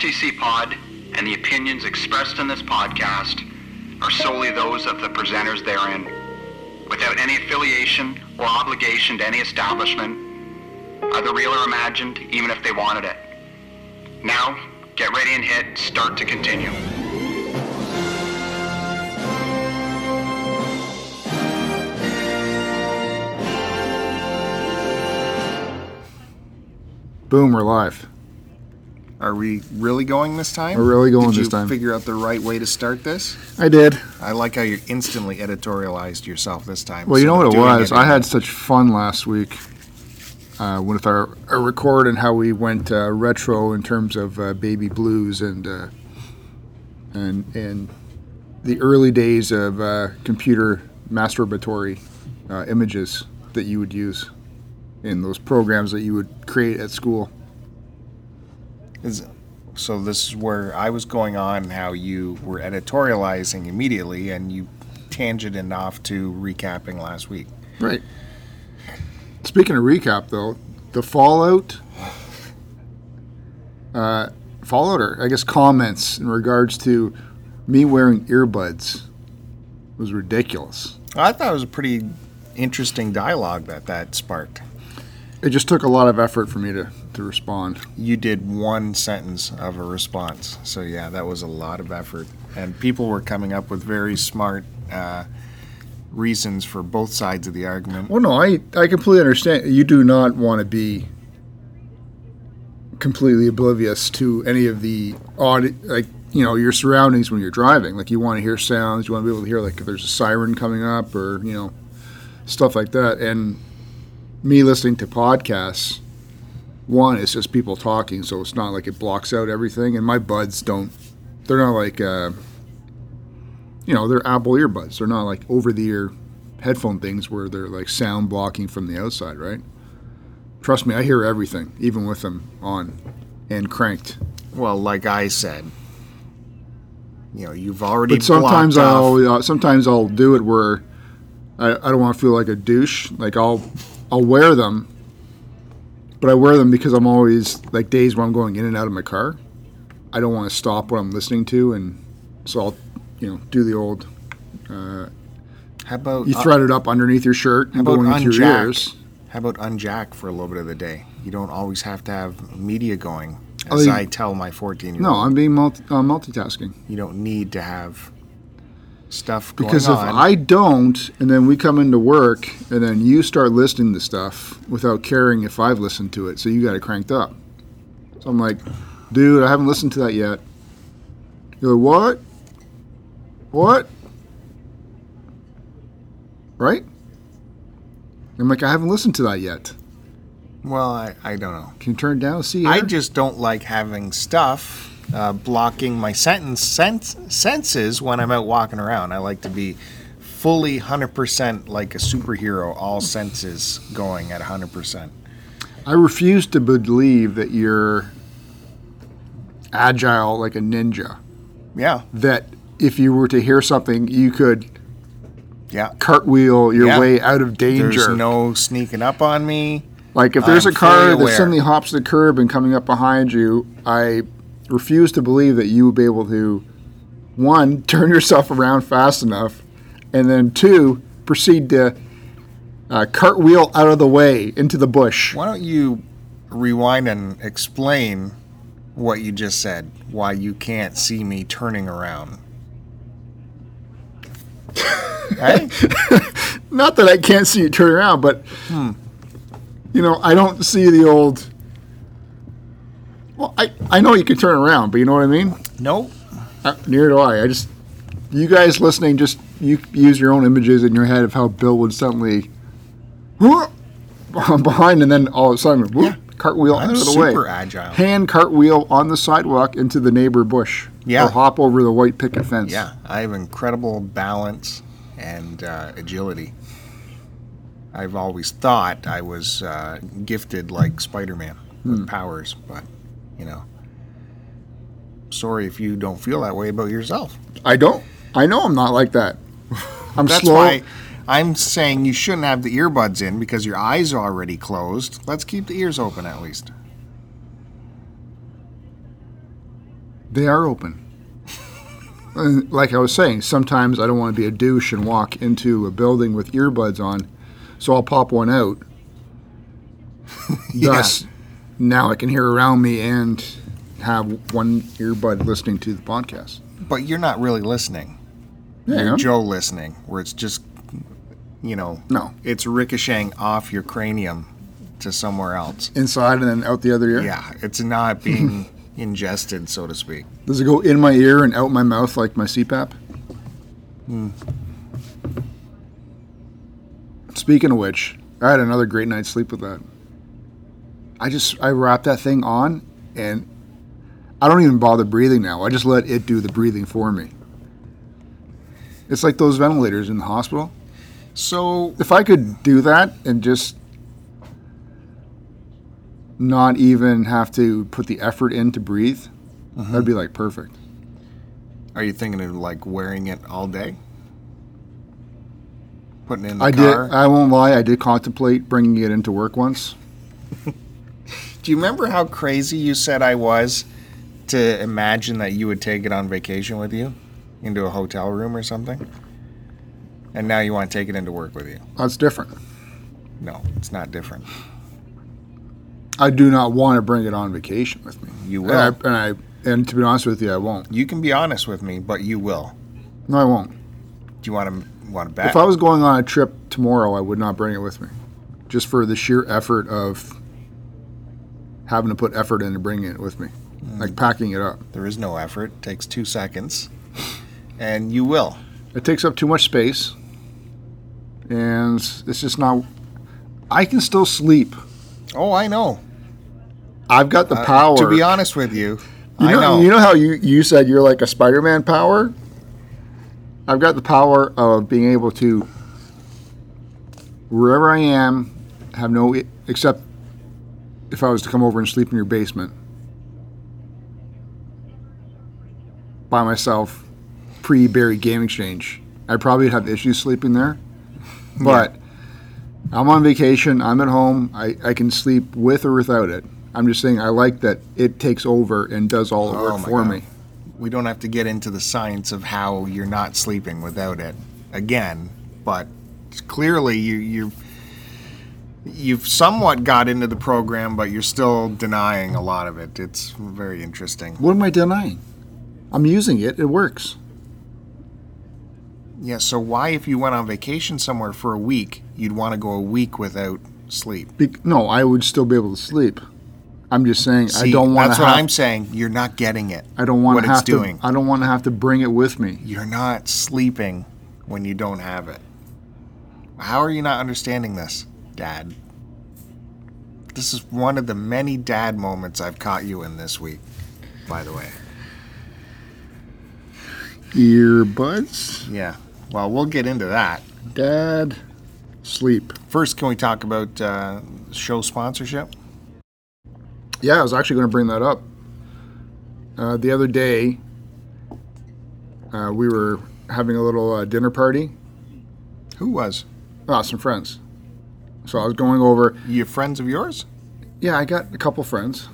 STC Pod and the opinions expressed in this podcast are solely those of the presenters therein, without any affiliation or obligation to any establishment, either real or imagined, even if they wanted it. Now, get ready and hit start to continue. Boom, we're live. Are we really going this time? We're really going Did this you. Figure out the right way to start this. I did. I like how you instantly editorialized yourself this time. Well, you know what it was? I had such fun last week uh, with our, our record and how we went uh, retro in terms of uh, baby blues and uh, and and the early days of uh, computer masturbatory uh, images that you would use in those programs that you would create at school. Is- so this is where I was going on how you were editorializing immediately, and you tangented off to recapping last week. Right. Speaking of recap, though, the Fallout, uh, Fallout, or I guess comments in regards to me wearing earbuds was ridiculous. I thought it was a pretty interesting dialogue that that sparked. It just took a lot of effort for me to, to respond. You did one sentence of a response, so yeah, that was a lot of effort, and people were coming up with very smart. Uh, reasons for both sides of the argument. Well, no, I, I completely understand. You do not want to be completely oblivious to any of the odd, like, you know, your surroundings when you're driving. Like, you want to hear sounds, you want to be able to hear, like, if there's a siren coming up or, you know, stuff like that. And me listening to podcasts, one, it's just people talking, so it's not like it blocks out everything. And my buds don't, they're not like, uh, you know, they're Apple earbuds. They're not like over the ear headphone things where they're like sound blocking from the outside, right? Trust me, I hear everything, even with them on and cranked. Well, like I said, you know, you've already. But sometimes I'll uh, sometimes I'll do it where I, I don't want to feel like a douche. Like I'll I'll wear them, but I wear them because I'm always like days where I'm going in and out of my car. I don't want to stop what I'm listening to, and so I'll you know do the old uh, How about you uh, thread it up underneath your shirt and about going into your ears. How about unjack for a little bit of the day? You don't always have to have media going. Oh, As you- I tell my 14 year old. No, I'm being multi- uh, multitasking. you don't need to have stuff going Because if on. I don't, and then we come into work, and then you start listening to stuff without caring if I've listened to it, so you got it cranked up. So I'm like, dude, I haven't listened to that yet. You're like, what? What? Right? I'm like, I haven't listened to that yet. well, I, I don't know. Can you turn it down? See, I just don't like having stuff uh, blocking my sentence sense, senses when I'm out walking around. I like to be fully 100% like a superhero, all senses going at 100%. I refuse to believe that you're agile like a ninja. Yeah, that if you were to hear something, you could yeah. cartwheel your Yeah. way out of danger. There's no sneaking up on me. like if there's I'm a car that suddenly hops the curb and coming up behind you, I refuse to believe that you would be able to one turn yourself around fast enough, and then two proceed to uh, cartwheel out of the way into the bush. Why don't you rewind and explain what you just said? Why you can't see me turning around? hey? Not that I can't see you turn around, but Hmm. you know, I don't see the old. Well, I, I know you can turn around, but you know what I mean. Nope. Uh, neither do I. I just, you guys listening, just you use your own images in your head of how Bill would suddenly behind, and then all of a sudden, whoop, cartwheel I'm out of the way, super agile. hand cartwheel on the sidewalk into the neighbor bush, Yeah. or hop over the white picket fence. Yeah, I have incredible balance and uh, agility. I've always thought I was uh, gifted like Spider Man with powers, but, you know. Sorry if you don't feel that way about yourself. I don't. I know I'm not like that. I'm That's slow. why I'm saying you shouldn't have the earbuds in because your eyes are already closed. Let's keep the ears open at least. They are open. Uh, like I was saying, sometimes I don't want to be a douche and walk into a building with earbuds on, so I'll pop one out. Yeah. Thus, now I can hear around me and have one earbud listening to the podcast. But you're not really listening. Yeah, You're Joe listening, where it's just, you know, No. it's ricocheting off your cranium to somewhere else. inside and then out the other ear. Yeah, it's not being ingested, so to speak. Does it go in my ear and out my mouth like my CPAP? Hmm. Speaking of which, I had another great night's sleep with that. I just I wrap that thing on and I don't even bother breathing now. I just let it do the breathing for me. It's like those ventilators in the hospital. So, If I could do that and just not even have to put the effort in to breathe, mm-hmm. that'd be like perfect. are you thinking of like wearing it all day? Putting it in the I car? did. I won't lie. I did contemplate bringing it into work once. Do you remember how crazy you said I was to imagine that you would take it on vacation with you into a hotel room or something? And now you want to take it into work with you? That's different. No, it's not different. I do not want to bring it on vacation with me. You And I, will. and I and to be honest with you, I won't. You can be honest with me, but you will. No, I won't. Do you want to want to bet? If I was going on a trip tomorrow, I would not bring it with me, just for the sheer effort of having to put effort into bringing it with me, like packing it up. there is no effort. It takes two seconds, and you will. It takes up too much space, and it's just not. I can still sleep. Oh, I know. I've got the Uh, power. to be honest with you, You I know, know. You know how you, you said you're like a Spider-Man power? I've got the power of being able to, wherever I am, have no, except if I was to come over and sleep in your basement by myself, pre-Barry Game Exchange, I'd probably have issues sleeping there. But I'm on vacation, I'm at home, I, I can sleep with or without it. I'm just saying I like that it takes over and does all the Oh work for God. me. we don't have to get into the science of how you're not sleeping without it again, but clearly you you you've somewhat got into the program, but you're still denying a lot of it. It's very interesting. What am I denying? I'm using it, it works. Yeah, so why if you went on vacation somewhere for a week, you'd want to go a week without sleep? Be- no, I would still be able to sleep. I'm just saying I don't want to That's have what I'm saying. You're not getting it. I don't want to have to. I don't want to have to bring it with me. You're not sleeping when you don't have it. How are you not understanding this, Dad? This is one of the many dad moments I've caught you in this week, by the way. Earbuds, Yeah. Well, we'll get into that. dad, sleep. First, can we talk about uh, show sponsorship? Yeah, I was actually going to bring that up. Uh, the other day, uh, we were having a little uh, dinner party. Who was? Oh, some friends. So I was going over. You friends of yours? Yeah, I got a couple friends,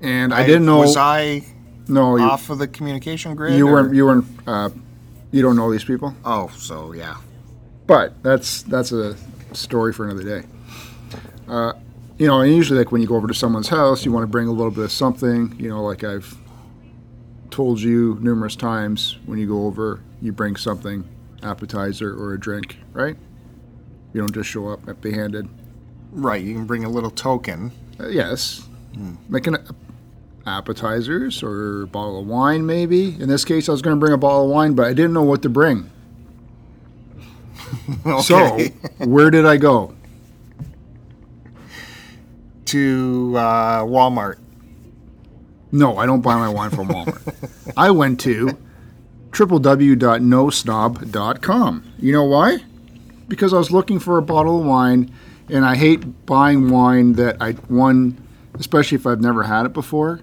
and I, didn't know. Was I no, you, off of the communication grid? you or- weren't. You weren't. Uh, you don't know these people. Oh, so yeah. But that's that's a story for another day. Uh, you know, and usually like when you go over to someone's house, you want to bring a little bit of something. You know, like I've told you numerous times, when you go over, you bring something, appetizer or a drink, right? You don't just show up empty-handed. Right. You can bring a little token. Uh, yes, like an appetizers or a bottle of wine, maybe. In this case, I was going to bring a bottle of wine, but I didn't know what to bring. Okay. So, where did I go? to uh, Walmart. No, I don't buy my wine from Walmart. I went to www.nosnob.com. You know why? Because I was looking for a bottle of wine, and I hate buying wine that I one, especially if I've never had it before.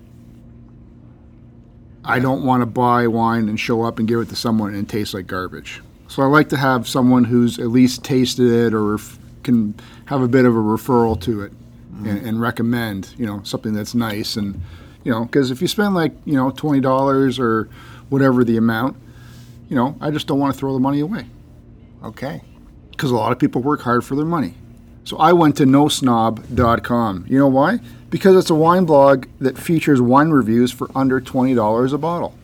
I don't want to buy wine and show up and give it to someone and it tastes like garbage. So I like to have someone who's at least tasted it or can have a bit of a referral to it mm-hmm. and, and recommend, you know, something that's nice and You know, because if you spend like you know twenty dollars or whatever the amount, you know, I just don't want to throw the money away Okay. Because a lot of people work hard for their money. So I went to nosnob.com. You know why? Because it's a wine blog that features wine reviews for under twenty dollars a bottle.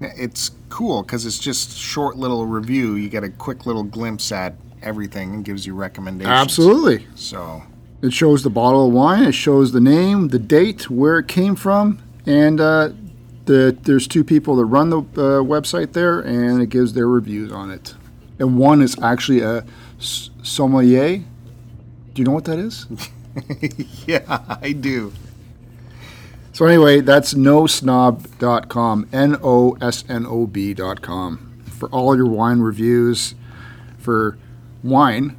It's cool because it's just short little review. You get a quick little glimpse at everything and gives you recommendations. Absolutely. So It shows the bottle of wine. It shows the name, the date, where it came from, and uh, the there's two people that run the uh, website there, and it gives their reviews on it. And one is actually a sommelier. Do you know what that is? yeah, I do. So anyway, that's nosnob.com, N O S N O B.com for all your wine reviews for wine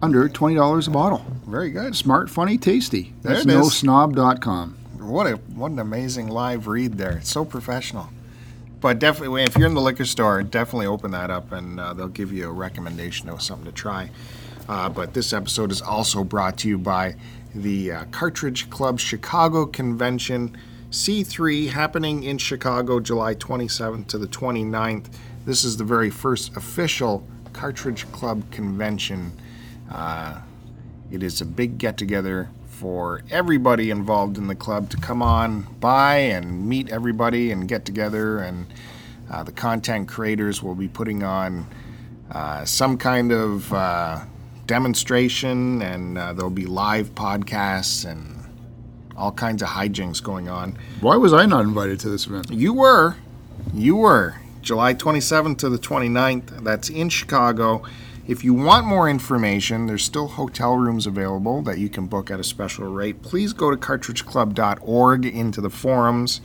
under twenty dollars a bottle. Very good. Smart, funny, tasty. That's nosnob.com. What a what an amazing live read there. It's so professional. But definitely, if you're in the liquor store, definitely open that up and uh, they'll give you a recommendation of something to try. Uh, but this episode is also brought to you by the uh, Cartridge Club Chicago Convention C3 happening in Chicago July 27th to the 29th. This is the very first official Cartridge Club convention. Uh, it is a big get together for everybody involved in the club to come on by and meet everybody and get together. And uh, the content creators will be putting on uh, some kind of uh, demonstration, and uh, there'll be live podcasts and all kinds of hijinks going on. Why was I not invited to this event? You were. You were. July 27th to the 29th. That's in Chicago. If you want more information, there's still hotel rooms available that you can book at a special rate. Please go to cartridgeclub.org into the forums,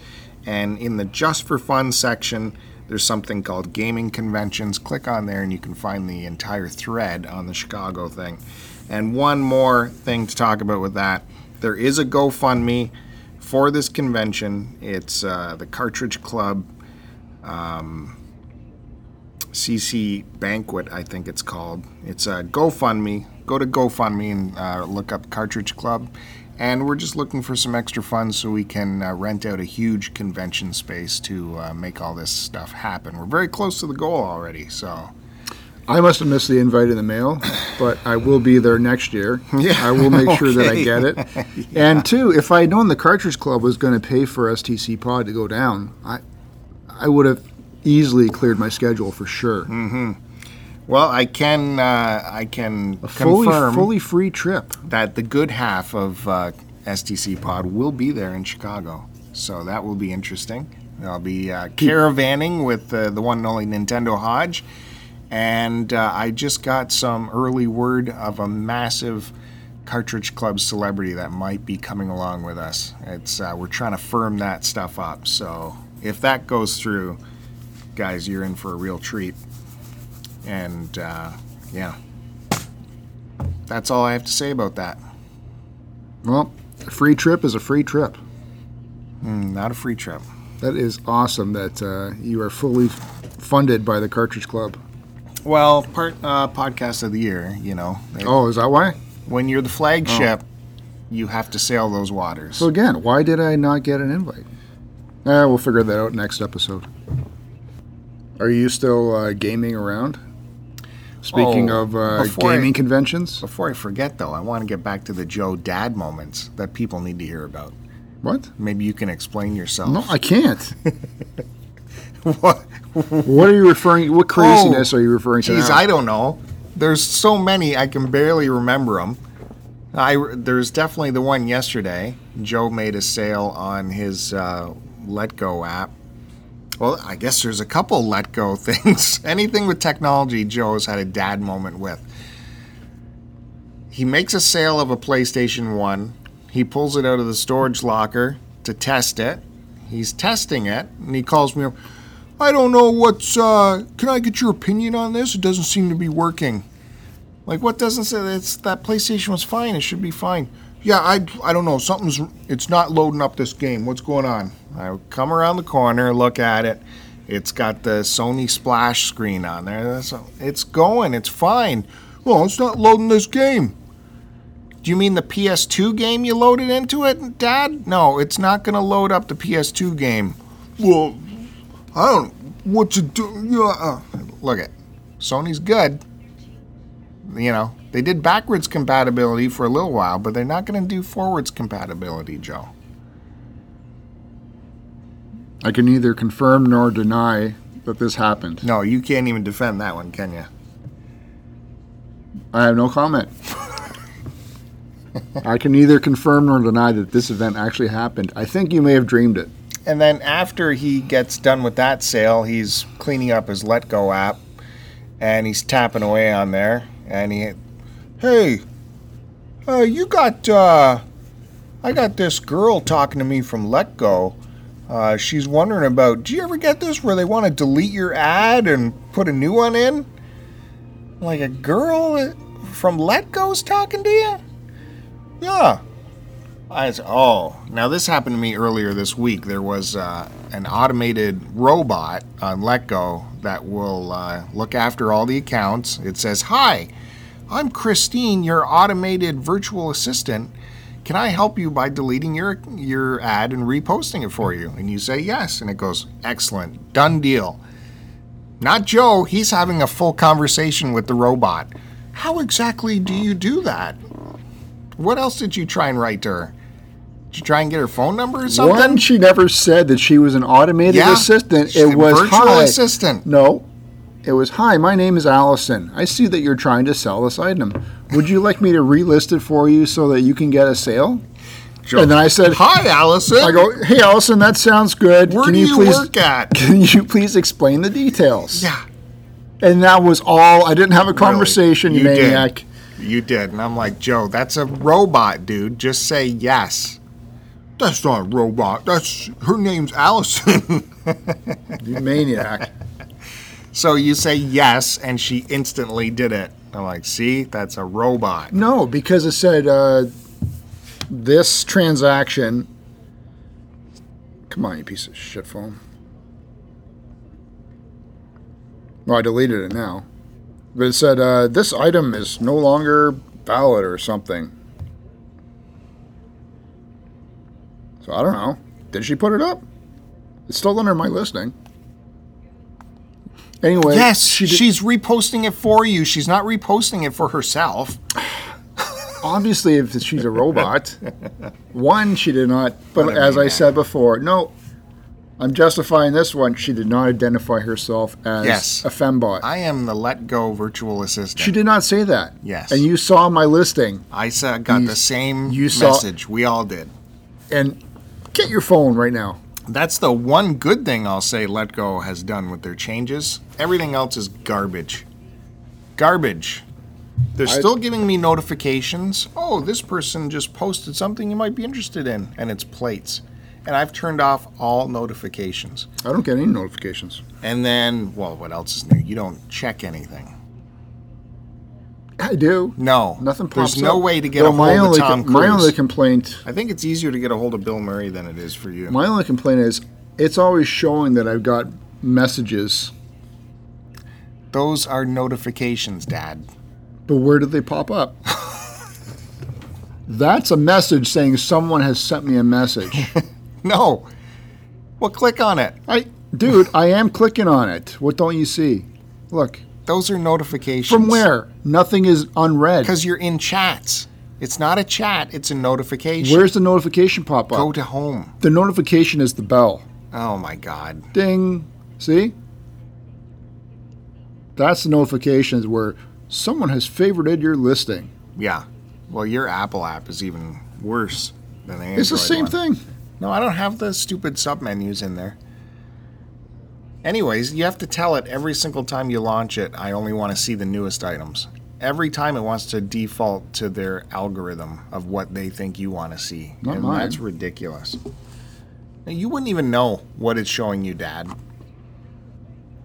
and in the Just for Fun section, there's something called Gaming Conventions. Click on there, and you can find the entire thread on the Chicago thing. And one more thing to talk about with that there is a GoFundMe for this convention. It's uh, the Cartridge Club um, CC Banquet, I think it's called. It's a GoFundMe. Go to GoFundMe and uh, look up Cartridge Club. And we're just looking for some extra funds so we can uh, rent out a huge convention space to uh, make all this stuff happen. We're very close to the goal already, so I must have missed the invite in the mail, but I will be there next year. Yeah, I will make sure that I get it. And two, if I had known the Cartridge Club was going to pay for STC Pod to go down, I I would have easily cleared my schedule for sure. well, I can uh, I can A fully confirm fully free trip. that the good half of uh, STC Pod will be there in Chicago. So that will be interesting. I'll be uh, caravanning with uh, the one and only Nintendo Hodge. And uh, I just got some early word of a massive Cartridge Club celebrity that might be coming along with us. It's uh, we're trying to firm that stuff up. So if that goes through, guys, you're in for a real treat. And uh, yeah, that's all I have to say about that. Well, a free trip is a free trip. Mm, not a free trip. That is awesome that uh, you are fully funded by the Cartridge Club. Well, part uh, podcast of the year, you know. Oh, is that why? When you're the flagship, you have to sail those waters. So again, why did I not get an invite? Eh, we'll figure that out next episode. Are you still uh, gaming around? Speaking Oh, of uh, before I- gaming conventions, Before I forget, though, I want to get back to the Joe dad moments that people need to hear about. what? Maybe you can explain yourself. No, I can't. what? what are you referring? What craziness are you referring to? Oh, Geez, now? I don't know. There's so many I can barely remember them. I there's definitely the one yesterday. Joe made a sale on his uh, Let Go app. Well, I guess there's a couple Let Go things. Anything with technology, Joe's had a dad moment with. He makes a sale of a PlayStation 1. He pulls it out of the storage locker to test it. He's testing it, and he calls me up. I don't know what's. Uh, can I get your opinion on this? It doesn't seem to be working. Like what doesn't say it's that PlayStation was fine. It should be fine. Yeah, I I don't know. Something's. It's not loading up this game. What's going on? I come around the corner, look at it. It's got the Sony splash screen on there. That's, it's going. It's fine. Well, it's not loading this game. Do you mean the PS2 game you loaded into it, Dad? No, it's not going to load up the PS2 game. Well, I don't. What you do? Yeah. Uh, look at Sony's good. You know, they did backwards compatibility for a little while, but they're not going to do forwards compatibility, Joe. I can neither confirm nor deny that this happened. No, you can't even defend that one, can you? I have no comment. I can neither confirm nor deny that this event actually happened. I think you may have dreamed it. And then after he gets done with that sale, he's cleaning up his Let Go app and he's tapping away on there. And he, hey, uh, you got, uh, I got this girl talking to me from Let Go. Uh, she's wondering about, do you ever get this where they want to delete your ad and put a new one in? Like a girl from Let Go's talking to you? Yeah. I said, oh, now this happened to me earlier this week. There was uh, an automated robot on LetGo that will uh, look after all the accounts. It says, Hi, I'm Christine, your automated virtual assistant. Can I help you by deleting your, your ad and reposting it for you? And you say yes. And it goes, Excellent, done deal. Not Joe, he's having a full conversation with the robot. How exactly do you do that? What else did you try and write to her? Did you try and get her phone number or something? One, she never said that she was an automated Yeah, assistant. It was virtual hi. assistant. No, it was hi. My name is Allison. I see that you're trying to sell this item. Would you like me to relist it for you so that you can get a sale? Sure. And then I said, Hi, Allison. I go, hey Allison, that sounds good. Where can do you, you please work at? can you please explain the details? Yeah. And that was all. I didn't have a conversation, you, You did. You did. And I'm like, Joe, that's a robot, dude. Just say yes. That's not a robot. That's her name's Allison. You maniac. so you say yes, and she instantly did it. I'm like, see, that's a robot. No, because it said uh, this transaction. Come on, you piece of shit phone. Well, I deleted it now. But it said uh, this item is no longer valid or something. So I don't know. Did she put it up? It's still under my listing. Anyway, yes, she did- she's reposting it for you. She's not reposting it for herself. obviously if she's a robot one she did not but as i said before no i'm justifying this one she did not identify herself as Yes. a fembot I am the Let Go virtual assistant. she did not say that Yes. and you saw my listing I saw, got You- the same you saw- message. We all did. and get your phone right now That's the one good thing I'll say Let Go has done with their changes. Everything else is garbage. Garbage. They're I- still giving me notifications. Oh, this person just posted something you might be interested in, and it's plates. And I've turned off all notifications. i don't get any notifications And then, well, what else is new? You don't check anything. I do No, nothing pops There's no up. way to get Though a hold my of only Tom com- my only complaint I think it's easier to get a hold of Bill Murray than it is for you. my only complaint is it's always showing that i've got messages Those are notifications, Dad. But where did they pop up? That's a message saying someone has sent me a message. No. Well, click on it. I, dude, I am clicking on it. What don't you see? Look, Those are notifications. from where? Nothing is unread. Because you're in chats. It's not a chat, it's a notification. Where's the notification pop up? Go to home. The notification is the bell. Oh my god. Ding. See? That's the notifications where someone has favorited your listing. Yeah. Well, your Apple app is even worse than the Android It's the same one. thing. No, I don't have the stupid submenus in there. Anyways, you have to tell it every single time you launch it, I only want to see the newest items. Every time it wants to default to their algorithm of what they think you want to see. Not and mine. that's ridiculous. Now, you wouldn't even know what it's showing you, Dad.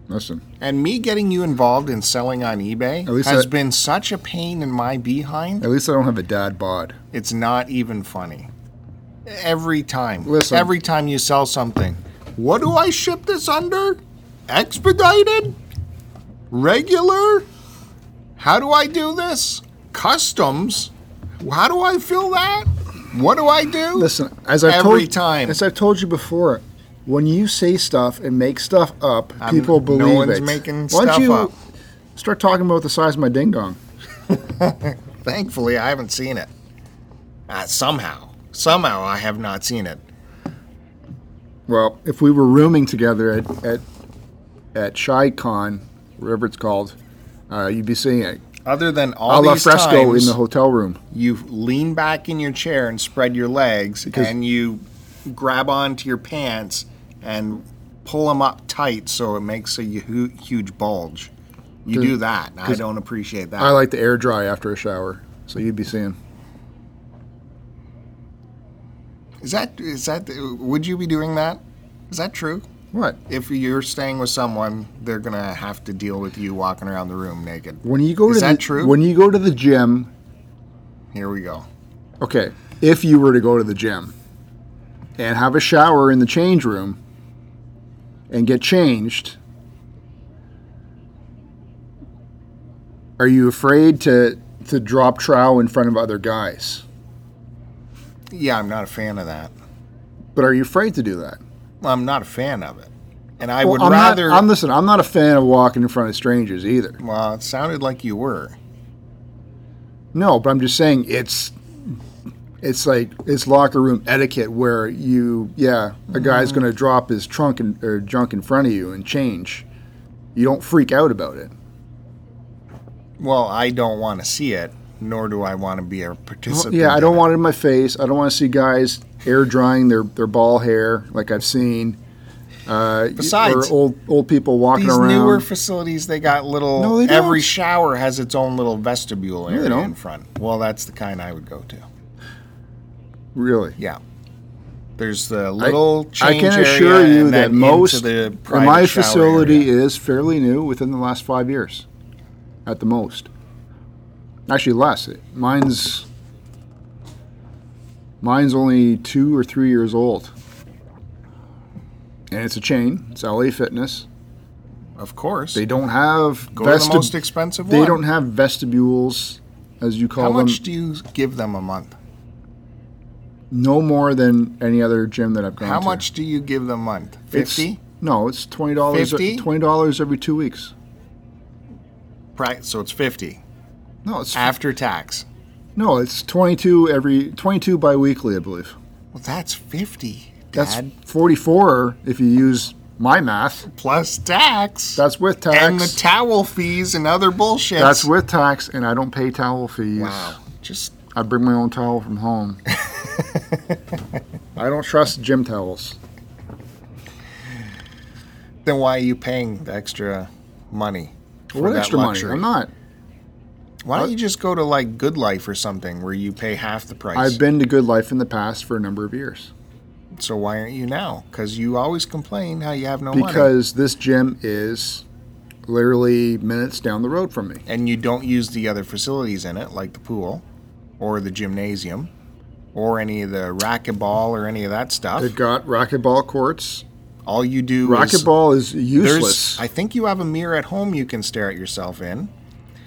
Listen, And me getting you involved in selling on eBay At least has I- been such a pain in my behind. at least I don't have a dad bod. It's not even funny. Every time. Listen. Every time you sell something. What do I ship this under? Expedited? Regular? How do I do this? Customs? How do I fill that? What do I do? Listen, as I've Every told, time. as I've told you before, when you say stuff and make stuff up, I'm- people no believe one's it. making Why don't you up. start talking about the size of my ding dong? Thankfully, I haven't seen it. Uh, somehow, somehow, I have not seen it. Well, if we were rooming together at at at ShyCon, wherever it's called, uh, you'd be seeing it. Other than A all la these fresco times, in the hotel room. you lean back in your chair and spread your legs, Because- and you grab onto your pants and pull them up tight so it makes a hu- huge bulge. You do that. I don't appreciate that. I like to air dry after a shower, so you'd be seeing. is that is that would you be doing that? Is that true? What? If you're staying with someone, they're gonna have to deal with you walking around the room naked. When you go Is to that the, true? When you go to the gym, Here we go. okay, if you were to go to the gym and have a shower in the change room and get changed, are you afraid to to drop trow in front of other guys? Yeah, I'm not a fan of that. But are you afraid to do that? I'm not a fan of it, and I Well, would I'm rather. Not, I'm listen. I'm not a fan of walking in front of strangers either. well, it sounded like you were. No, but I'm just saying it's it's like it's locker room etiquette where you yeah a guy's Mm-hmm. going to drop his trunk and, or junk in front of you and change. You don't freak out about it. Well, I don't want to see it, nor do I want to be a participant. yeah, I don't want it in my face. I don't want to see guys air drying their, their ball hair like I've seen. Uh, Besides, or old old people walking These around. newer facilities, they got little. No, they every don't. shower has its own little vestibule area don't. in front. Well, that's the kind I would go to. really, Yeah. There's the little I change can area assure you and that then into most the private my shower facility area. is fairly new within the last five years, at the most. Actually, less. Mine's mine's only two or three years old, and it's a chain. It's LA Fitness. Of course. They don't have go to the most expensive They one. don't have vestibules, as you call How them. How much do you give them a month? no more than any other gym that I've gone How to. How much do you give them a month? Fifty. No, it's twenty dollars. 50? Twenty dollars every two weeks. Right, So it's fifty No, it's after tax. no, it's twenty-two every twenty-two biweekly, I believe. Well, that's fifty. That's forty-four if you use my math. plus tax. That's with tax. and the towel fees and other bullshit. That's with tax, and I don't pay towel fees. wow. Just I bring my own towel from home. I don't trust gym towels. then why are you paying the extra money? for what that extra luxury? money? I'm not. Why don't uh, you just go to like Good Life or something where you pay half the price? I've been to Good Life in the past for a number of years so why aren't you now? Because you always complain how you have no money. because this gym is literally minutes down the road from me. and you don't use the other facilities in it, like the pool or the gymnasium or any of the racquetball or any of that stuff. They've got racquetball courts. All you do is Racquetball is there's. useless. I think you have a mirror at home you can stare at yourself in,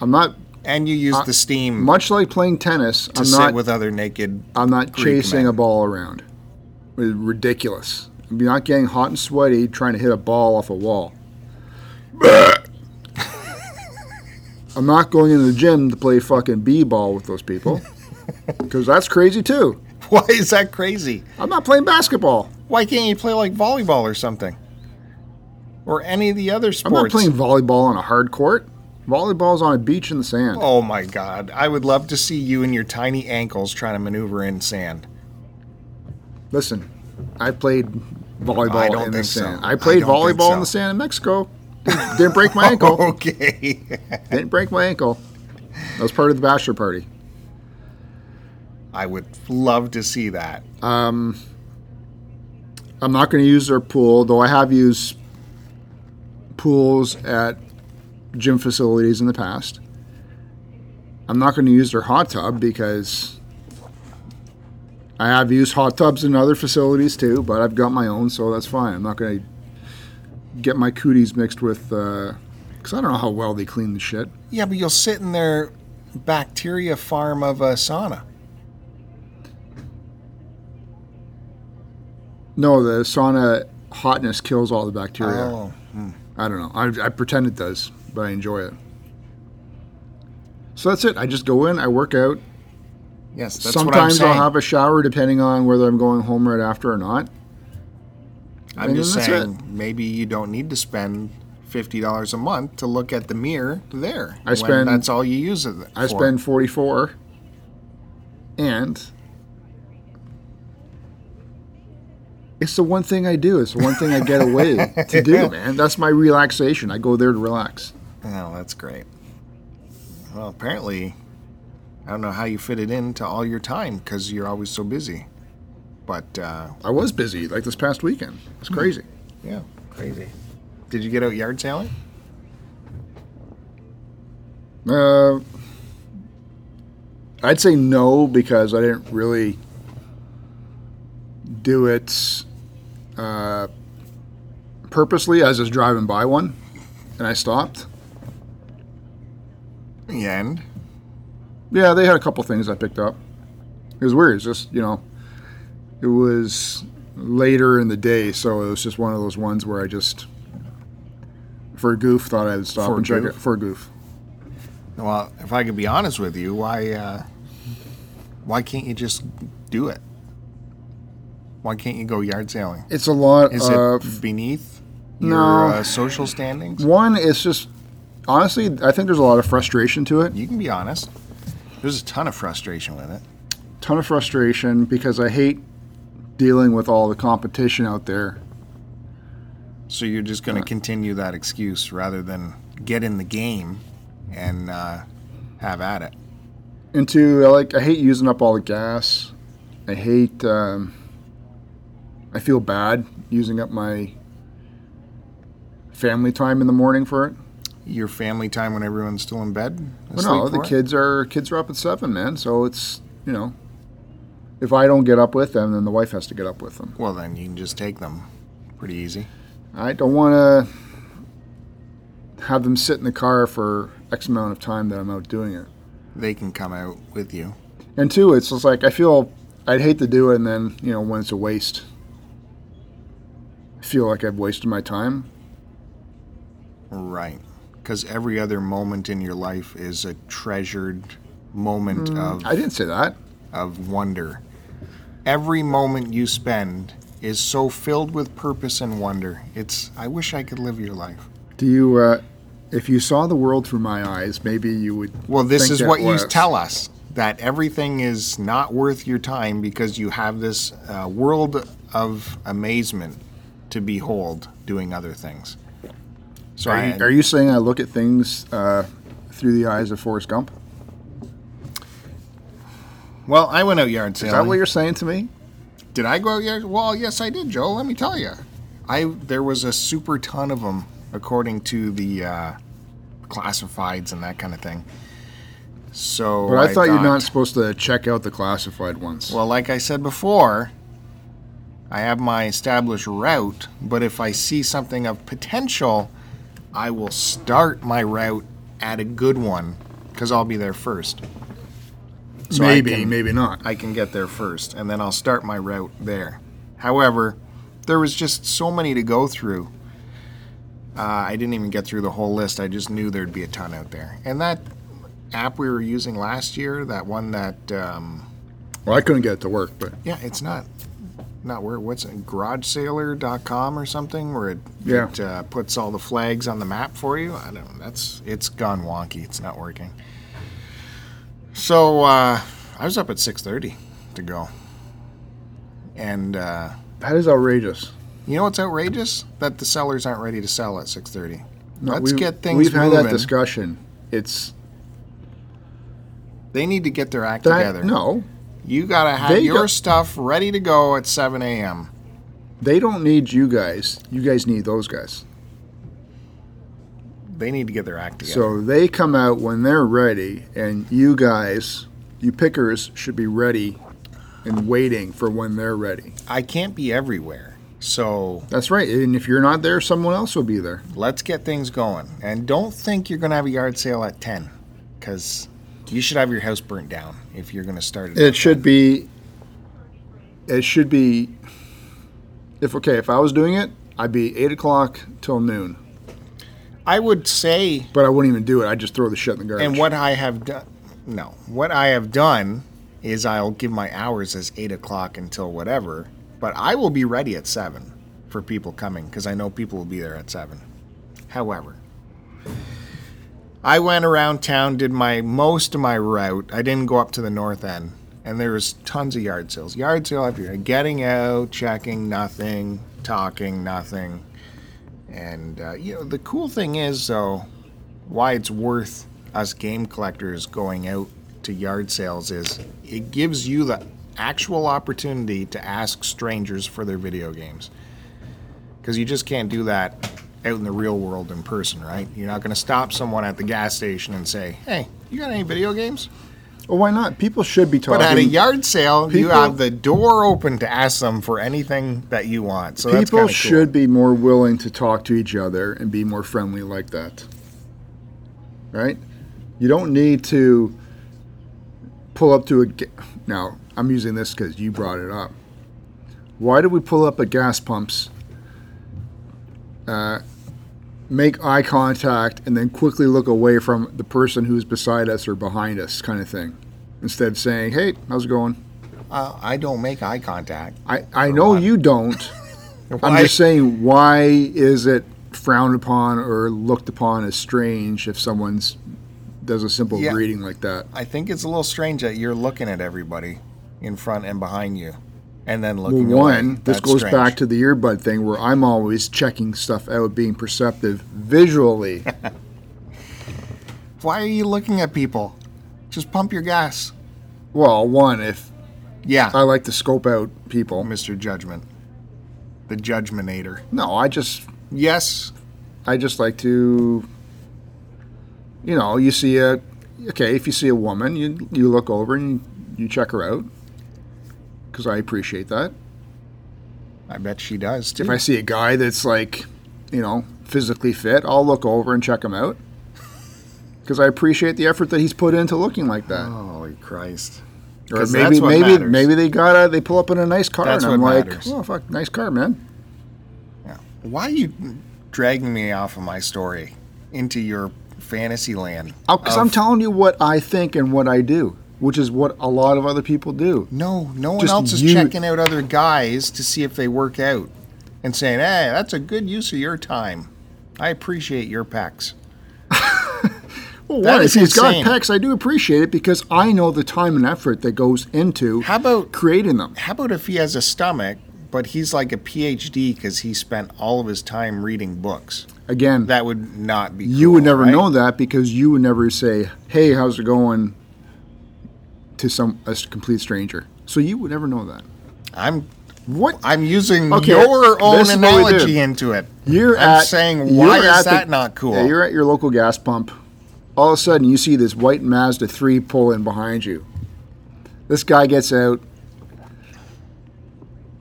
I'm not and you use Uh, the steam much like playing tennis. to I'm sit not with other naked. I'm not Greek chasing men. a ball around. It's ridiculous. I'm not getting hot and sweaty trying to hit a ball off a wall. I'm not going into the gym to play fucking b-ball with those people because that's crazy too. Why is that crazy? I'm not playing basketball. Why can't you play like volleyball or something? Or any of the other sports? I'm not playing volleyball on a hard court. Volleyball's on a beach in the sand. Oh my god. I would love to see you and your tiny ankles trying to maneuver in sand. Listen, I played volleyball I in the think so. sand. I I played think volleyball in the sand in Mexico. Didn't, didn't break my ankle. Okay. Didn't break my ankle. That was part of the bachelor party. I would love to see that. Um, I'm not going to use their pool, though I have used pools at gym facilities in the past. I'm not going to use their hot tub because I have used hot tubs in other facilities too, but I've got my own, so that's fine. I'm not going to get my cooties mixed with, because uh, I don't know how well they clean the shit. Yeah, but you'll sit in their bacteria farm of a sauna. No, the sauna hotness kills all the bacteria. Oh. Hmm. I don't know. I, I pretend it does but I enjoy it. So that's it. I just go in, I work out. yes. That's what I'm Sometimes. I'll have a shower depending on whether I'm going home right after or not. I'm and just saying, maybe you don't need to spend fifty dollars a month to look at the mirror there. I spend- That's all you use it. I spend 44 and it's the one thing I do. It's the one thing I get away to do, man. That's my relaxation. I go there to relax. Oh, that's great. Well, apparently, I don't know how you fit it into all your time because you're always so busy. But uh, I was busy like this past weekend. It's crazy. yeah, crazy. Did you get out yard sailing? Uh, I'd say no because I didn't really do it uh, purposely. I was just driving by one and I stopped. Yeah, and Yeah, they had a couple things I picked up. It was weird. It's just, you know, it was later in the day, so it was just one of those ones where I just, for a goof, thought I'd stop For and check goof? it. For a goof. well, if I could be honest with you, why uh, why can't you just do it? Why can't you go yard sailing? It's a lot Is of. it beneath your No. uh, social standings? One, it's just, honestly, I think there's a lot of frustration to it. You can be honest. There's a ton of frustration with it. ton of frustration because I hate dealing with all the competition out there. So you're just going to continue that excuse rather than get in the game and uh, have at it. And two, I like I hate using up all the gas. I hate. Um, I feel bad using up my family time in the morning for it. Your family time when everyone's still in bed. Well, no, the it? kids are kids are up at seven, man. So it's you know, if I don't get up with them, then the wife has to get up with them. Well, then you can just take them. Pretty easy. I don't want to have them sit in the car for X amount of time that I'm out doing it. They can come out with you. And two, it's just like I feel I'd hate to do it, and then you know when it's a waste, I feel like I've wasted my time. Right. Because every other moment in your life is a treasured moment of, Mm, I didn't say that. of wonder. Every moment you spend is so filled with purpose and wonder. It's, I wish I could live your life. Do you? Uh, if you saw the world through my eyes, maybe you would. Well, this is what you tell us that everything is not worth your time because you have this uh, world of amazement to behold doing other things. So Are you, are you saying I look at things uh, through the eyes of Forrest Gump? well, I went out yard sale. Is that what you're saying to me? Did I go out yard? Well, yes, I did, Joe. Let me tell you, I there was a super ton of them according to the uh, classifieds and that kind of thing. So, But I, thought you're not supposed to check out the classified ones. Well, like I said before, I have my established route, but if I see something of potential, I will start my route at a good one because I'll be there first. So maybe, can- maybe not. I can get there first, and then I'll start my route there. However, there was just so many to go through. Uh, I didn't even get through the whole list. I just knew there'd be a ton out there. And that app we were using last year, that one that um, Well, I couldn't get it to work, but yeah, it's not not where what's it garagesailor.com or something where it, Yeah. it uh, puts all the flags on the map for you. I don't know. That's it's gone wonky. It's not working. So uh, I was up at 6:30 to go. And uh, that is outrageous. you know what's outrageous? That the sellers aren't ready to sell at 6:30. No, Let's get things We've had that discussion. It's They need to get their act that together. no, You got to have They your got- stuff ready to go at 7 a.m. they don't need you guys. You guys need those guys. They need to get their act together. So they come out when they're ready, and you guys, you pickers, should be ready and waiting for when they're ready. I can't be everywhere. So That's right. And if you're not there, someone else will be there. let's get things going. And don't think you're going to have a yard sale at 10 because you should have your house burnt down if you're going to start it. It should be. It should be If okay, if I was doing it, I'd be eight o'clock till noon. I would say, But I wouldn't even do it. I'd just throw the shit in the garbage. and what I have done, no, what I have done is I'll give my hours as eight o'clock until whatever, but I will be ready at seven for people coming because I know people will be there at seven. However, I went around town, did my most of my route. I didn't go up to the north end, and there was tons of yard sales. Yard sale after yard, getting out, checking, nothing, talking, nothing. And uh, you know, the cool thing is though, why it's worth us game collectors going out to yard sales is it gives you the actual opportunity to ask strangers for their video games. Because you just can't do that out in the real world in person, right? You're not going to stop someone at the gas station and say, "Hey, you got any video games?" well, why not? People should be talking. But at a yard sale, you have the door open to ask them for anything that you want. So People cool. should be more willing to talk to each other and be more friendly like that. Right? You don't need to pull up to a. ga- Now, I'm using this because you brought it up. Why do we pull up at gas pumps, uh, make eye contact, and then quickly look away from the person who's beside us or behind us, kind of thing? Instead of saying, hey, how's it going? Uh, I don't make eye contact. I, I know you don't. I'm just saying, why is it frowned upon or looked upon as strange if someone's does a simple Yeah. greeting like that? I think it's a little strange that you're looking at everybody in front and behind you, and then Well, looking one, away. this That's goes strange. back to the earbud thing where I'm always checking stuff out, being perceptive visually. Why are you looking at people? Just pump your gas. well, one, if Yeah, I like to scope out people. Mr. Judgment, the Judgmentator. No, I just Yes, I just like to, you know, you see a, okay, if you see a woman, you you look over and you, you check her out, because I appreciate that. I bet she does too. If I see a guy that's like, you know, physically fit, I'll look over and check him out, because I appreciate the effort that he's put into looking like that. Holy Christ! or maybe maybe matters. maybe they got a they pull up in a nice car That's and I'm like, matters. oh fuck, nice car, man. Yeah. Why are you dragging me off of my story into your fantasy land? Oh, because of- I'm telling you what I think and what I do, which is what a lot of other people do. No, no one Just else is you- checking out other guys to see if they work out and saying, "Hey, that's a good use of your time. I appreciate your pecs." Well, That if he's insane. got pecs, I do appreciate it because I know the time and effort that goes into How about creating them. how about if he has a stomach, but he's like a PhD because he spent all of his time reading books? Again, That would not be. you cool, would never right? know that because you would never say, "Hey, how's it going?" To some a complete stranger. So you would never know that. I'm What I'm using Okay, your own this is what we do. analogy into it. you're I'm at? saying, why is at the- that not cool? Yeah, you're at your local gas pump. All of a sudden, you see this white Mazda three pull in behind you. This guy gets out.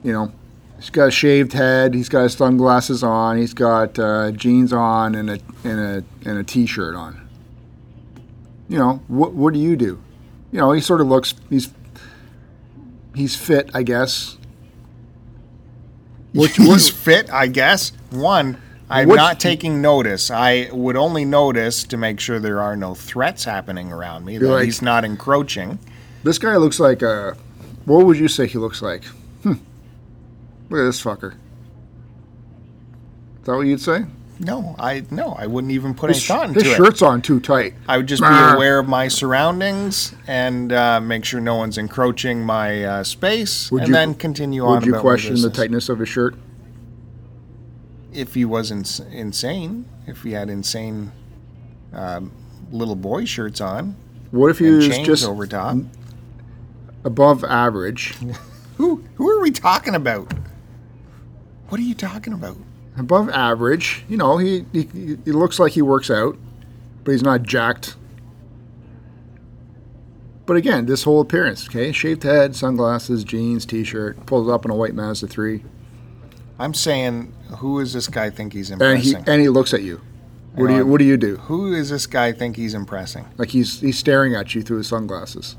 You know, he's got a shaved head. He's got his sunglasses on. He's got uh, jeans on and a and a and a t-shirt on. You know, what what do you do? You know, he sort of looks. He's he's fit, I guess. Which He's fit, I guess. One, I'm Which- not taking notice. I would only notice to make sure there are no threats happening around me. That like- he's not encroaching. This guy looks like a. What would you say he looks like? Hmm. Look at this fucker. Is that what you'd say? No, I no, I wouldn't even put His, any thought into his it. shirt's on too tight. I would just be aware of my surroundings and uh, make sure no one's encroaching my uh, space, Would and you- then continue on. Would you question the tightness of his shirt? if he was ins- insane? If he had insane um, little boy shirts on What if he was just over top? above average? Who who are we talking about? What are you talking about? Above average. You know, he, he he looks like he works out, but he's not jacked. But again, this whole appearance, okay, shaved head, sunglasses, jeans, t-shirt, pulls up in a white Mazda three, I'm saying, who does this guy think he's impressing? and he and he looks at you. What do you. What do you do? who does this guy think he's impressing? Like he's he's staring at you through his sunglasses.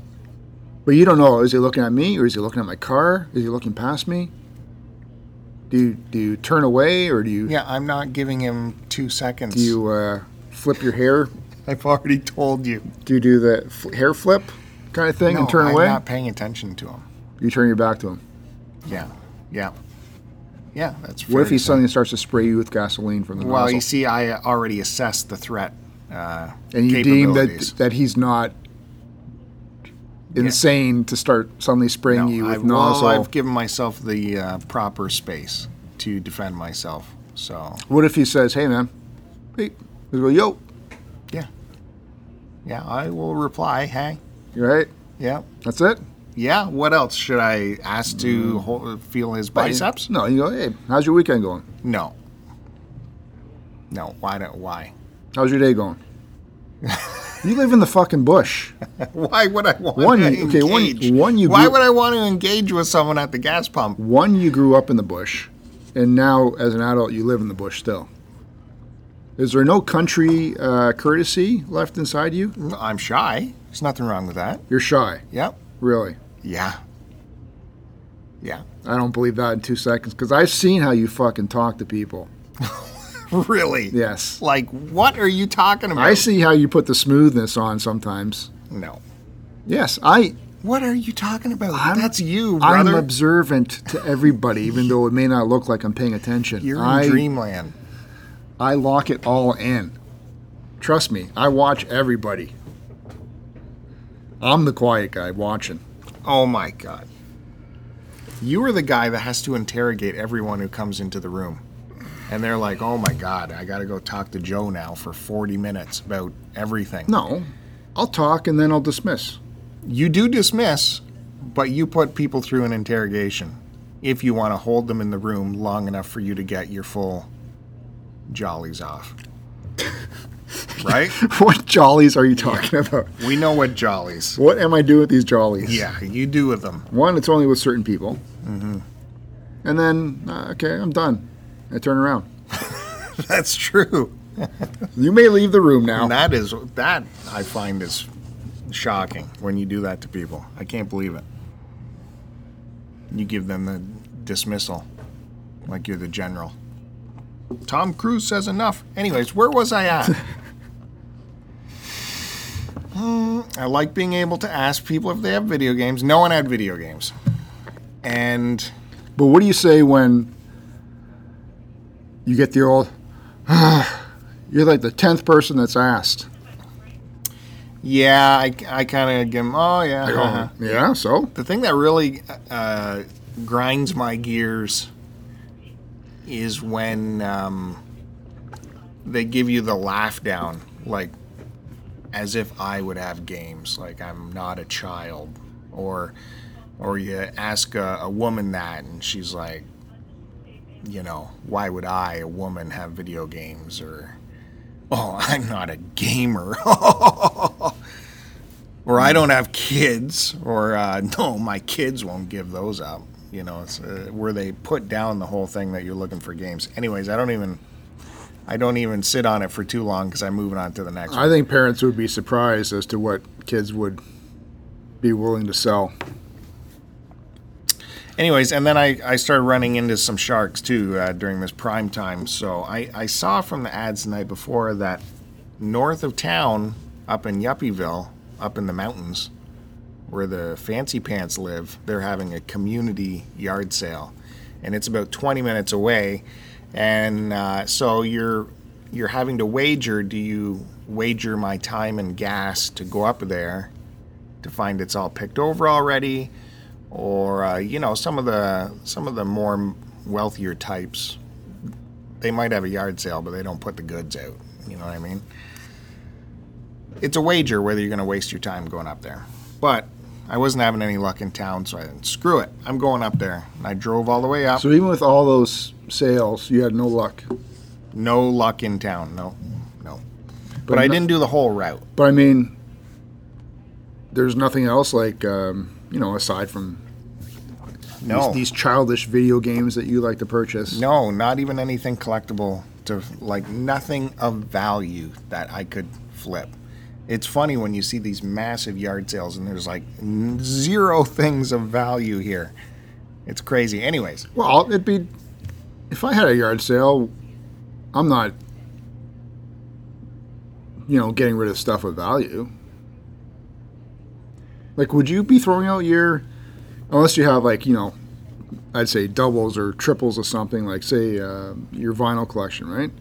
But you don't know, is he looking at me or is he looking at my car? Is he looking past me? Do you, do you turn away or do you Yeah, I'm not giving him two seconds. do you uh, flip your hair? I've already told you. Do you do the f- hair flip kind of thing No, and turn away? I'm not paying attention to him. You turn your back to him. Yeah, yeah, yeah. That's What if he suddenly starts to spray you with gasoline from the Well, nozzle? you see, I already assessed the threat. Uh, and you deem that that he's not insane to start suddenly spraying No, you with I've, nozzle. Well, I've given myself the uh, proper space to defend myself. So what if he says, "Hey, man, hey," we go, "Yo," yeah, yeah," I will reply. Hey, you right? yeah, That's it. yeah. What else should I ask to hold, feel his biceps? No, you go, "Hey, how's your weekend going? No. No. Why don't? Why? How's your day going?" you live in the fucking bush. Why would I want One, to okay, one- engage? one you Why grew- would I want to engage with someone at the gas pump? One, you grew up in the bush, and now as an adult, you live in the bush still. Is there no country uh, courtesy left inside you? I'm shy. There's nothing wrong with that. You're shy, Yep. really. Yeah. Yeah. I don't believe that in two seconds because I've seen how you fucking talk to people. Really? Yes. Like, what are you talking about? I see how you put the smoothness on sometimes. No. Yes, I What are you talking about? I'm- That's you, brother. I'm observant to everybody, even though it may not look like I'm paying attention. You're in I, dreamland. I lock it all in. Trust me, I watch everybody. I'm the quiet guy watching. Oh my god. You are the guy that has to interrogate everyone who comes into the room. And they're like, oh my god, I gotta go talk to Joe now for 40 minutes about everything. No, I'll talk and then I'll dismiss. You do dismiss, but you put people through an interrogation if you want to hold them in the room long enough for you to get your full jollies off. right? What jollies are you talking about? We know what jollies. What am I doing with these jollies? Yeah, you do with them. One, it's only with certain people. Mm-hmm. And then, uh, okay, I'm done. I turn around. That's true. You may leave the room now. And that is that I find is shocking when you do that to people. I can't believe it. You give them the dismissal like you're the general. Tom Cruise says enough. Anyways, where was I at? Hmm, I like being able to ask people if they have video games. No one had video games. And But what do you say when you get the old, you're like the 10th person that's asked? yeah, I, I kind of give them, oh, yeah. Go, uh-huh. yeah, so? The thing that really uh, grinds my gears is when um, they give you the laugh down, like as if I would have games, like I'm not a child, or or you ask a, a woman that and she's like, you know, why would I, a woman, have video games, or oh, I'm not a gamer. or I don't have kids, or uh, no, my kids won't give those up. You know, it's uh, where they put down the whole thing that you're looking for games. Anyways, I don't even, I don't even sit on it for too long because I'm moving on to the next. I one. think parents would be surprised as to what kids would be willing to sell. Anyways, and then I, I started running into some sharks too uh, during this prime time. So I, I saw from the ads the night before that north of town, up in Yuppieville, up in the mountains, where the fancy pants live, they're having a community yard sale, and it's about 20 minutes away. And uh, so you're you're having to wager. Do you wager my time and gas to go up there to find it's all picked over already? Or uh, you know some of the some of the more wealthier types they might have a yard sale but they don't put the goods out. You know what i mean? It's a wager whether you're going to waste your time going up there. But i wasn't having any luck in town so i said screw it i'm going up there. And i drove all the way up. So even with all those sales, you had no luck. no luck in town no no. But, But i no- didn't do the whole route. But I mean, there's nothing else like, um, you know, aside from no these, these childish video games that you like to purchase. No, not even anything collectible to like nothing of value that I could flip. It's funny when you see these massive yard sales and there's like zero things of value here. It's crazy. Anyways, Well, it'd be if I had a yard sale, I'm not, you know, getting rid of stuff of value. Like, would you be throwing out your, unless you have like, you know, I'd say doubles or triples of something, like say uh, your vinyl collection, right?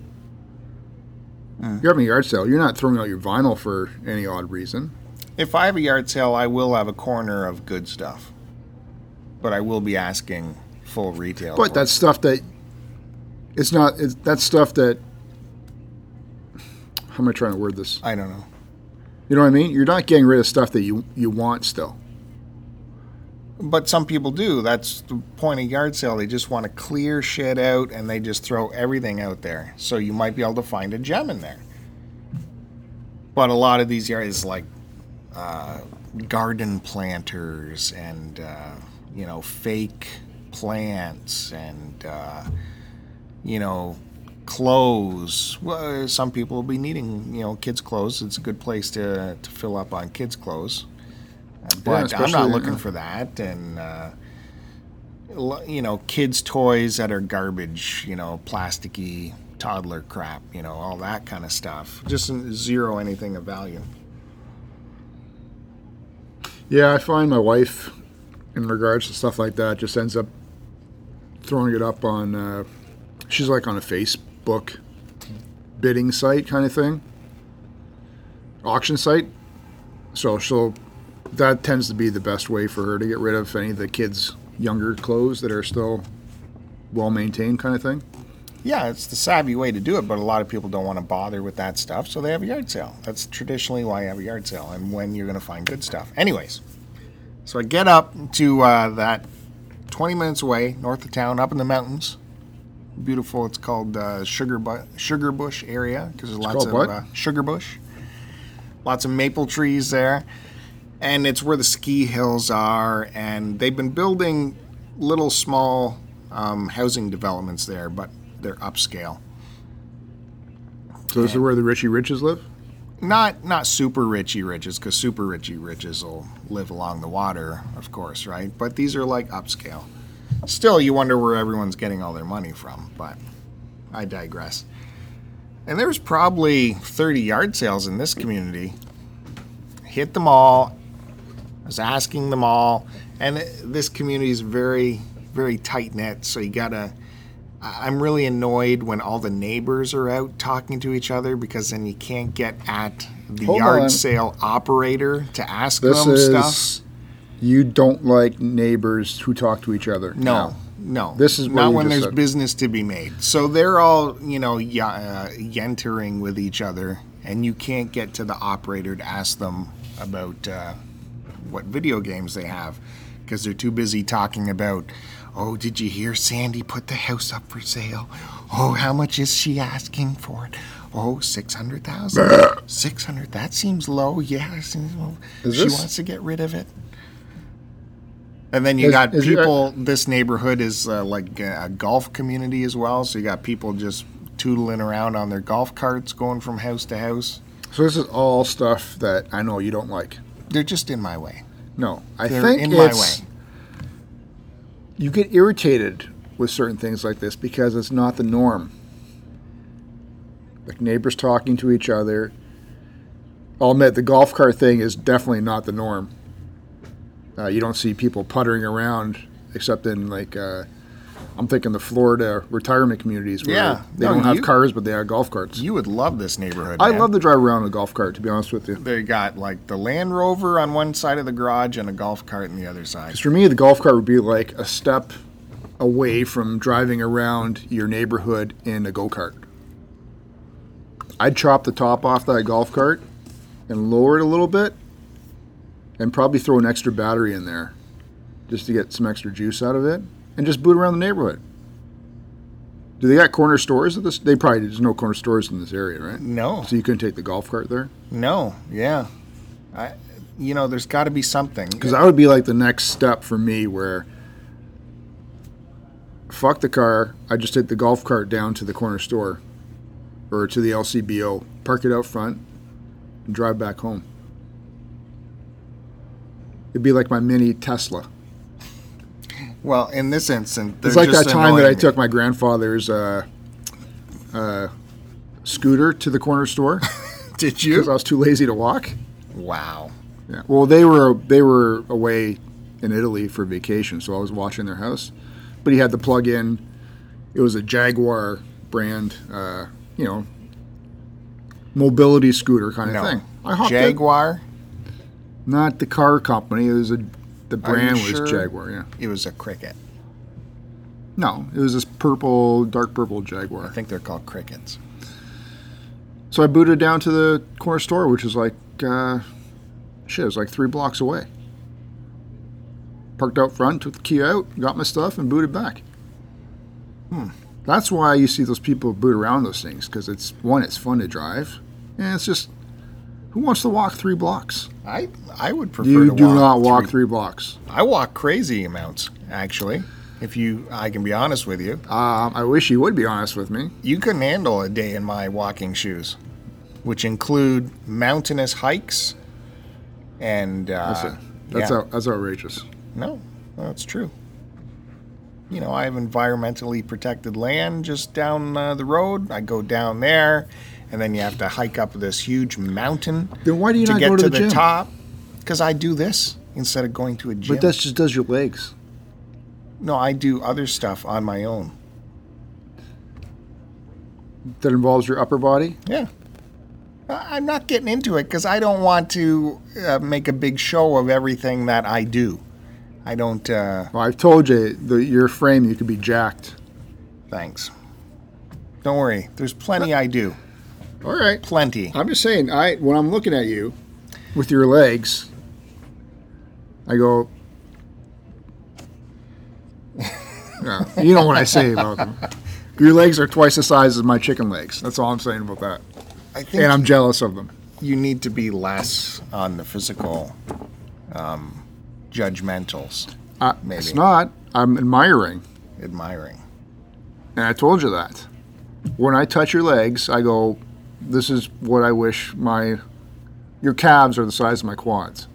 You're having a yard sale. You're not throwing out your vinyl for any odd reason. If I have a yard sale, I will have a corner of good stuff, but I will be asking full retail. But that's stuff that it's not. It's, that's stuff that. How am I trying to word this? I don't know. You know what I mean? You're not getting rid of stuff that you you want still. But some people do. That's the point of yard sale. They just want to clear shit out and they just throw everything out there. So you might be able to find a gem in there. But a lot of these yards, like uh, garden planters and, uh, you know, fake plants and, uh, you know, clothes. Well, some people will be needing, you know, kids' clothes. It's a good place to, to fill up on kids' clothes. But I'm not looking for that. And, uh, you know, kids' toys that are garbage, you know, plasticky toddler crap, you know, all that kind of stuff. Just zero anything of value. Yeah, I find my wife, in regards to stuff like that, just ends up throwing it up on. Uh, she's like on a Facebook bidding site kind of thing, auction site. So she'll. That tends to be the best way for her to get rid of any of the kids' younger clothes that are still well maintained, kind of thing. Yeah, it's the savvy way to do it, but a lot of people don't want to bother with that stuff, so they have a yard sale. That's traditionally why you have a yard sale and when you're going to find good stuff. Anyways, so I get up to uh, that 20 minutes away, north of town, up in the mountains. Beautiful. It's called uh, Sugar, Bu- Sugar Bush area because there's lots of? Uh, Sugar Bush. Lots of maple trees there. And it's where the ski hills are, and they've been building little small um, housing developments there, but they're upscale. So this is where the Richie Riches live. Not not super richy riches, because super richy riches will live along the water, of course, right? But these are like upscale. Still, you wonder where everyone's getting all their money from, but I digress. And there's probably 30 yard sales in this community. Hit them all. I was asking them all, and this community is very, very tight knit. So you gotta. I'm really annoyed when all the neighbors are out talking to each other because then you can't get at the Hold yard on. sale operator to ask This them is stuff. you don't like neighbors who talk to each other. No, no. This is what not you when just there's said. business to be made. So they're all, you know, y- uh, yentering with each other, and you can't get to the operator to ask them about uh, what video games they have because they're too busy talking about. Oh, did you hear Sandy put the house up for sale? Oh, how much is she asking for it? Oh, 600,000. 600. That seems low. Yeah, seems low. She this- wants to get rid of it. And then you Is- got is people. this neighborhood is uh, like a golf community as well. So you got people just tootling around on their golf carts, going from house to house. So this is all stuff that I know you don't like. They're just in my way. No, I They're think in my way. you get irritated with certain things like this because it's not the norm. Like neighbors talking to each other. I'll admit the golf cart thing is definitely not the norm. Uh, you don't see people puttering around except in like uh, I'm thinking the Florida retirement communities where Yeah. they No, don't have you- cars but they have golf carts. You would love this neighborhood. I man. love to drive around in a golf cart to be honest with you. They got like the Land Rover on one side of the garage and a golf cart on the other side. Because for me, the golf cart would be like a step away from driving around your neighborhood in a go kart. I'd chop the top off that golf cart and lower it a little bit and probably throw an extra battery in there just to get some extra juice out of it and just boot around the neighborhood. Do they got corner stores at this? They probably there's no corner stores in this area, right? No, So you couldn't take the golf cart there no, yeah. I, you know, there's got to be something. because that would be like the next step for me where fuck the car i just take the golf cart down to the corner store or to the lcbo park it out front and drive back home it'd be like my mini tesla Well, in this instance, It's like just that time that I me. took my grandfather's uh, uh, scooter to the corner store Did you? because I was too lazy to walk. Wow. Yeah. Well, they were they were away in Italy for vacation, so I was watching their house. But he had the plug-in. It was a Jaguar brand, uh, you know, mobility scooter kind of No. thing. I hopped in. Jaguar. Not the car company. It was a the brand was sure? Jaguar. Yeah. It was a cricket. No, it was this purple, dark purple Jaguar. I think they're called crickets. So I booted down to the corner store, which was like, uh, shit, it was like three blocks away. Parked out front, took the key out, got my stuff, and booted back. Hmm. That's why you see those people boot around those things, because it's one, it's fun to drive, and it's just, who wants to walk three blocks? I I would prefer You to do walk not walk three- three blocks. I walk crazy amounts, actually. If you, I can be honest with you. Um, I wish you would be honest with me. You couldn't handle a day in my walking shoes, which include mountainous hikes and uh, That's, that's, yeah. out, that's outrageous. No, that's true. You know, I have environmentally protected land just down uh, the road. I go down there, and then you have to hike up this huge mountain Then why do you to not get go to, to the, the, top. Because I do this instead of going to a gym. But that just does your legs. no, I do other stuff on my own. That involves your upper body. Yeah. I'm not getting into it because I don't want to uh, make a big show of everything that I do. I don't. Uh, Well, I've told you, the, your frame, you could be jacked. thanks. Don't worry. There's plenty I do. All right. Plenty. I'm just saying, I when I'm looking at you with your legs, I go. Yeah, you know what I say about them. Your legs are twice the size as my chicken legs. That's all I'm saying about that. I think And I'm jealous of them. you need to be less on the physical um, judgmentals, Uh, Maybe. It's not. I'm admiring, admiring. and I told you that. When I touch your legs, I go, "This is what I wish my." Your calves are the size of my quads.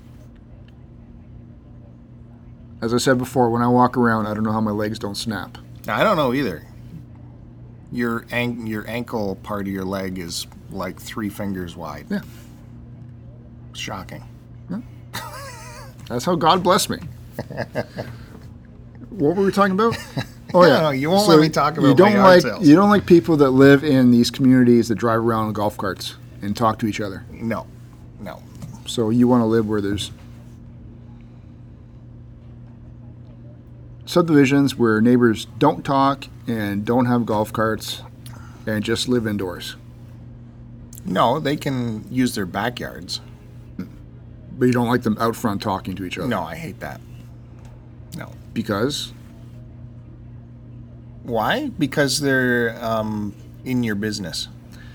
As I said before, when I walk around, I don't know how my legs don't snap. I don't know either. Your an- your ankle part of your leg is like three fingers wide. Yeah. Shocking. That's how God blessed me. what were we talking about? Oh No, you won't let me talk about you don't like sales. you don't like people that live in these communities that drive around in golf carts and talk to each other. No, no. So you want to live where there's subdivisions where neighbors don't talk and don't have golf carts and just live indoors. No, they can use their backyards. But you don't like them out front talking to each other. No, I hate that. No. Because Why? Because they're um, in your business.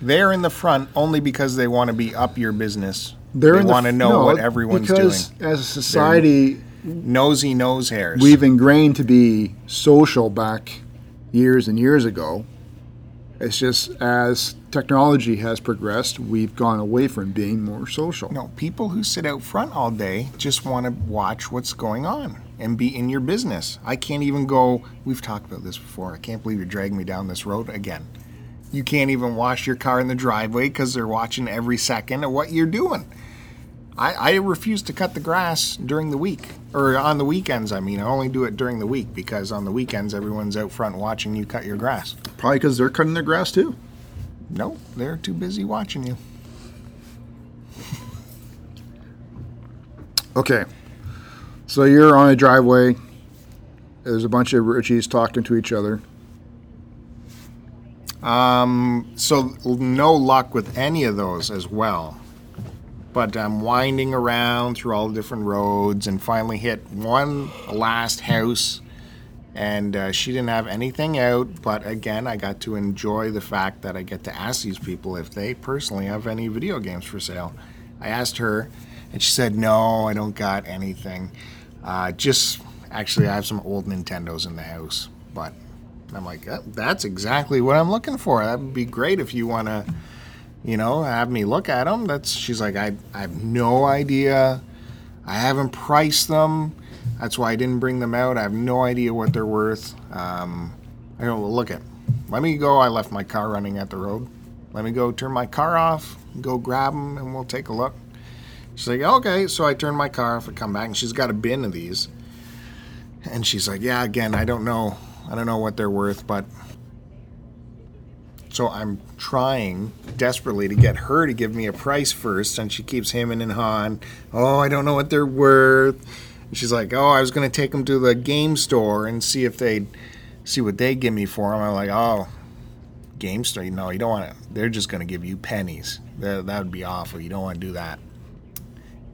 They're in the front only because they want to be up your business. they're they the want to know no, what everyone's because doing. as a society Nosy nose hairs. we've ingrained to be social back years and years ago. It's just as technology has progressed, we've gone away from being more social. no, people who sit out front all day just want to watch what's going on and be in your business. I can't even go. We've talked about this before. I can't believe you're dragging me down this road again. You can't even wash your car in the driveway because they're watching every second of what you're doing. I, I refuse to cut the grass during the week or on the weekends. I mean, I only do it during the week because on the weekends everyone's out front watching you cut your grass. Probably because they're cutting their grass too. No, they're too busy watching you. Okay. So you're on a driveway. There's a bunch of Richies talking to each other. Um, so no luck with any of those as well. But I'm winding around through all the different roads and finally hit one last house. And uh, she didn't have anything out, but again, I got to enjoy the fact that I get to ask these people if they personally have any video games for sale. I asked her, and she said, No, I don't got anything. Uh, just actually, I have some old Nintendos in the house, but I'm like, "Uh, that's exactly what I'm looking for. That would be great if you want to, you know, have me look at them. That's she's like, I, I have no idea. I haven't priced them. That's why I didn't bring them out. I have no idea what they're worth. Um, I go, well, look at. Let me go. I left my car running at the road. Let me go turn my car off, go grab them, and we'll take a look. She's like, okay. So I turn my car off and come back, and she's got a bin of these. And she's like, yeah, again, I don't know. I don't know what they're worth, but. So I'm trying desperately to get her to give me a price first, and she keeps hemming and hawing. Oh, I don't know what they're worth. And she's like, oh, I was going to take them to the game store and see if they'd see what they give me for them. I'm like, oh, game store? No, you don't want to. They're just going to give you pennies. That, that would be awful. You don't want to do that.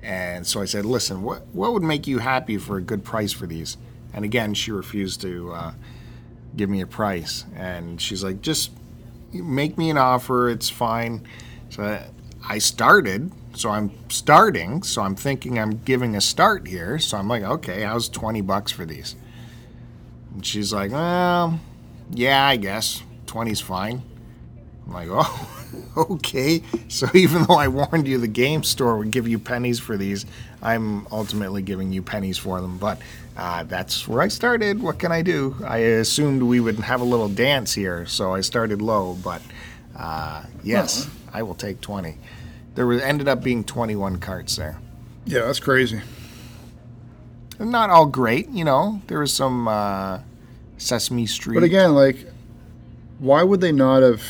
And so I said, listen, what what would make you happy for a good price for these? And again, she refused to uh, give me a price. And she's like, just make me an offer. It's fine. So I started. So I'm starting. So I'm thinking I'm giving a start here. So I'm like, okay, how's 20 bucks for these? And she's like, well, yeah, I guess 20's fine. I'm like, oh, okay. So even though I warned you the game store would give you pennies for these, I'm ultimately giving you pennies for them. But uh, that's where I started. What can I do? I assumed we would have a little dance here, so I started low. But uh, yes, I will take 20. There was, ended up being 21 carts there. Yeah, that's crazy. Not all great, you know. There was some uh, Sesame Street. But again, like, why would they not have?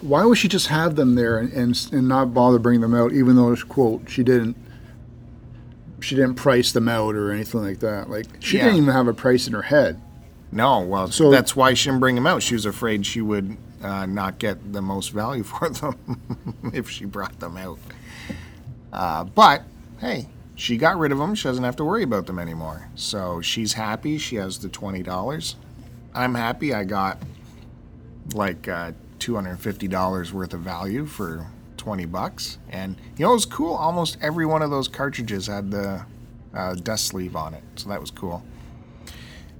Why would she just have them there and, and, and not bother bringing them out, even though, quote, she didn't she didn't price them out or anything like that. Like she Yeah. didn't even have a price in her head. No, well, So- that's why she didn't bring them out. She was afraid she would uh, not get the most value for them if she brought them out. Uh, but hey, she got rid of them. She doesn't have to worry about them anymore. So she's happy. She has the twenty dollars. I'm happy. I got like uh, two hundred and fifty dollars worth of value for twenty bucks. And you know, it was cool. Almost every one of those cartridges had the uh, dust sleeve on it, so that was cool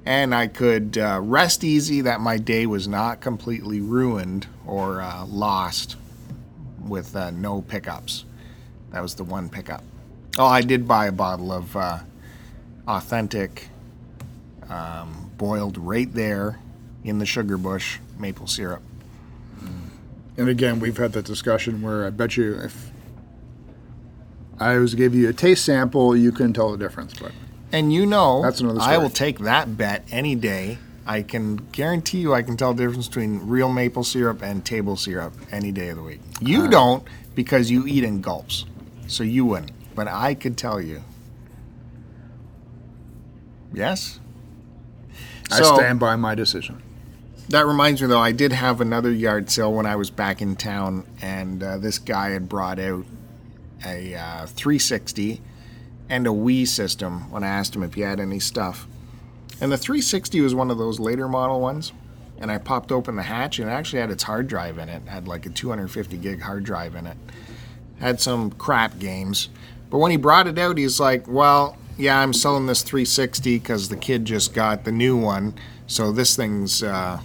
and I could uh, rest easy that my day was not completely ruined or uh, lost with uh, no pickups. That was the one pickup. Oh, I did buy a bottle of uh, authentic, um, boiled right there in the sugar bush maple syrup. And again, we've had that discussion where I bet you if I was to give you a taste sample, you couldn't tell the difference. But And you know, That's another I will take that bet any day. I can guarantee you I can tell the difference between real maple syrup and table syrup any day of the week. You don't because you eat in gulps. So you wouldn't. But I could tell you. Yes? I So- stand by my decision. That reminds me, though, I did have another yard sale when I was back in town, and uh, this guy had brought out a uh, 360 and a Wii system when I asked him if he had any stuff. And the 360 was one of those later model ones, and I popped open the hatch, and it actually had its hard drive in it. had like a 250 gig hard drive in it. Had some crap games. But when he brought it out, he's like, well, yeah, I'm selling this 360 because the kid just got the new one, so this thing's uh,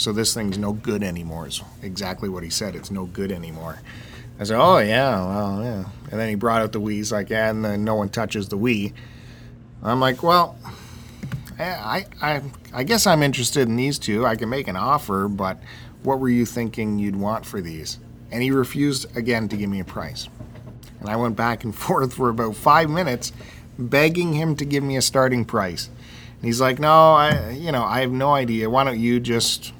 so this thing's no good anymore. Is exactly what he said. It's no good anymore. I said, oh yeah, well yeah. And then he brought out the Wii. He's like, yeah, and then no one touches the Wii. I'm like, well, I, I, I guess I'm interested in these two. I can make an offer, but what were you thinking you'd want for these? And he refused again to give me a price. And I went back and forth for about five minutes, begging him to give me a starting price. And he's like, "No, I, you know, I have no idea. Why don't you just?"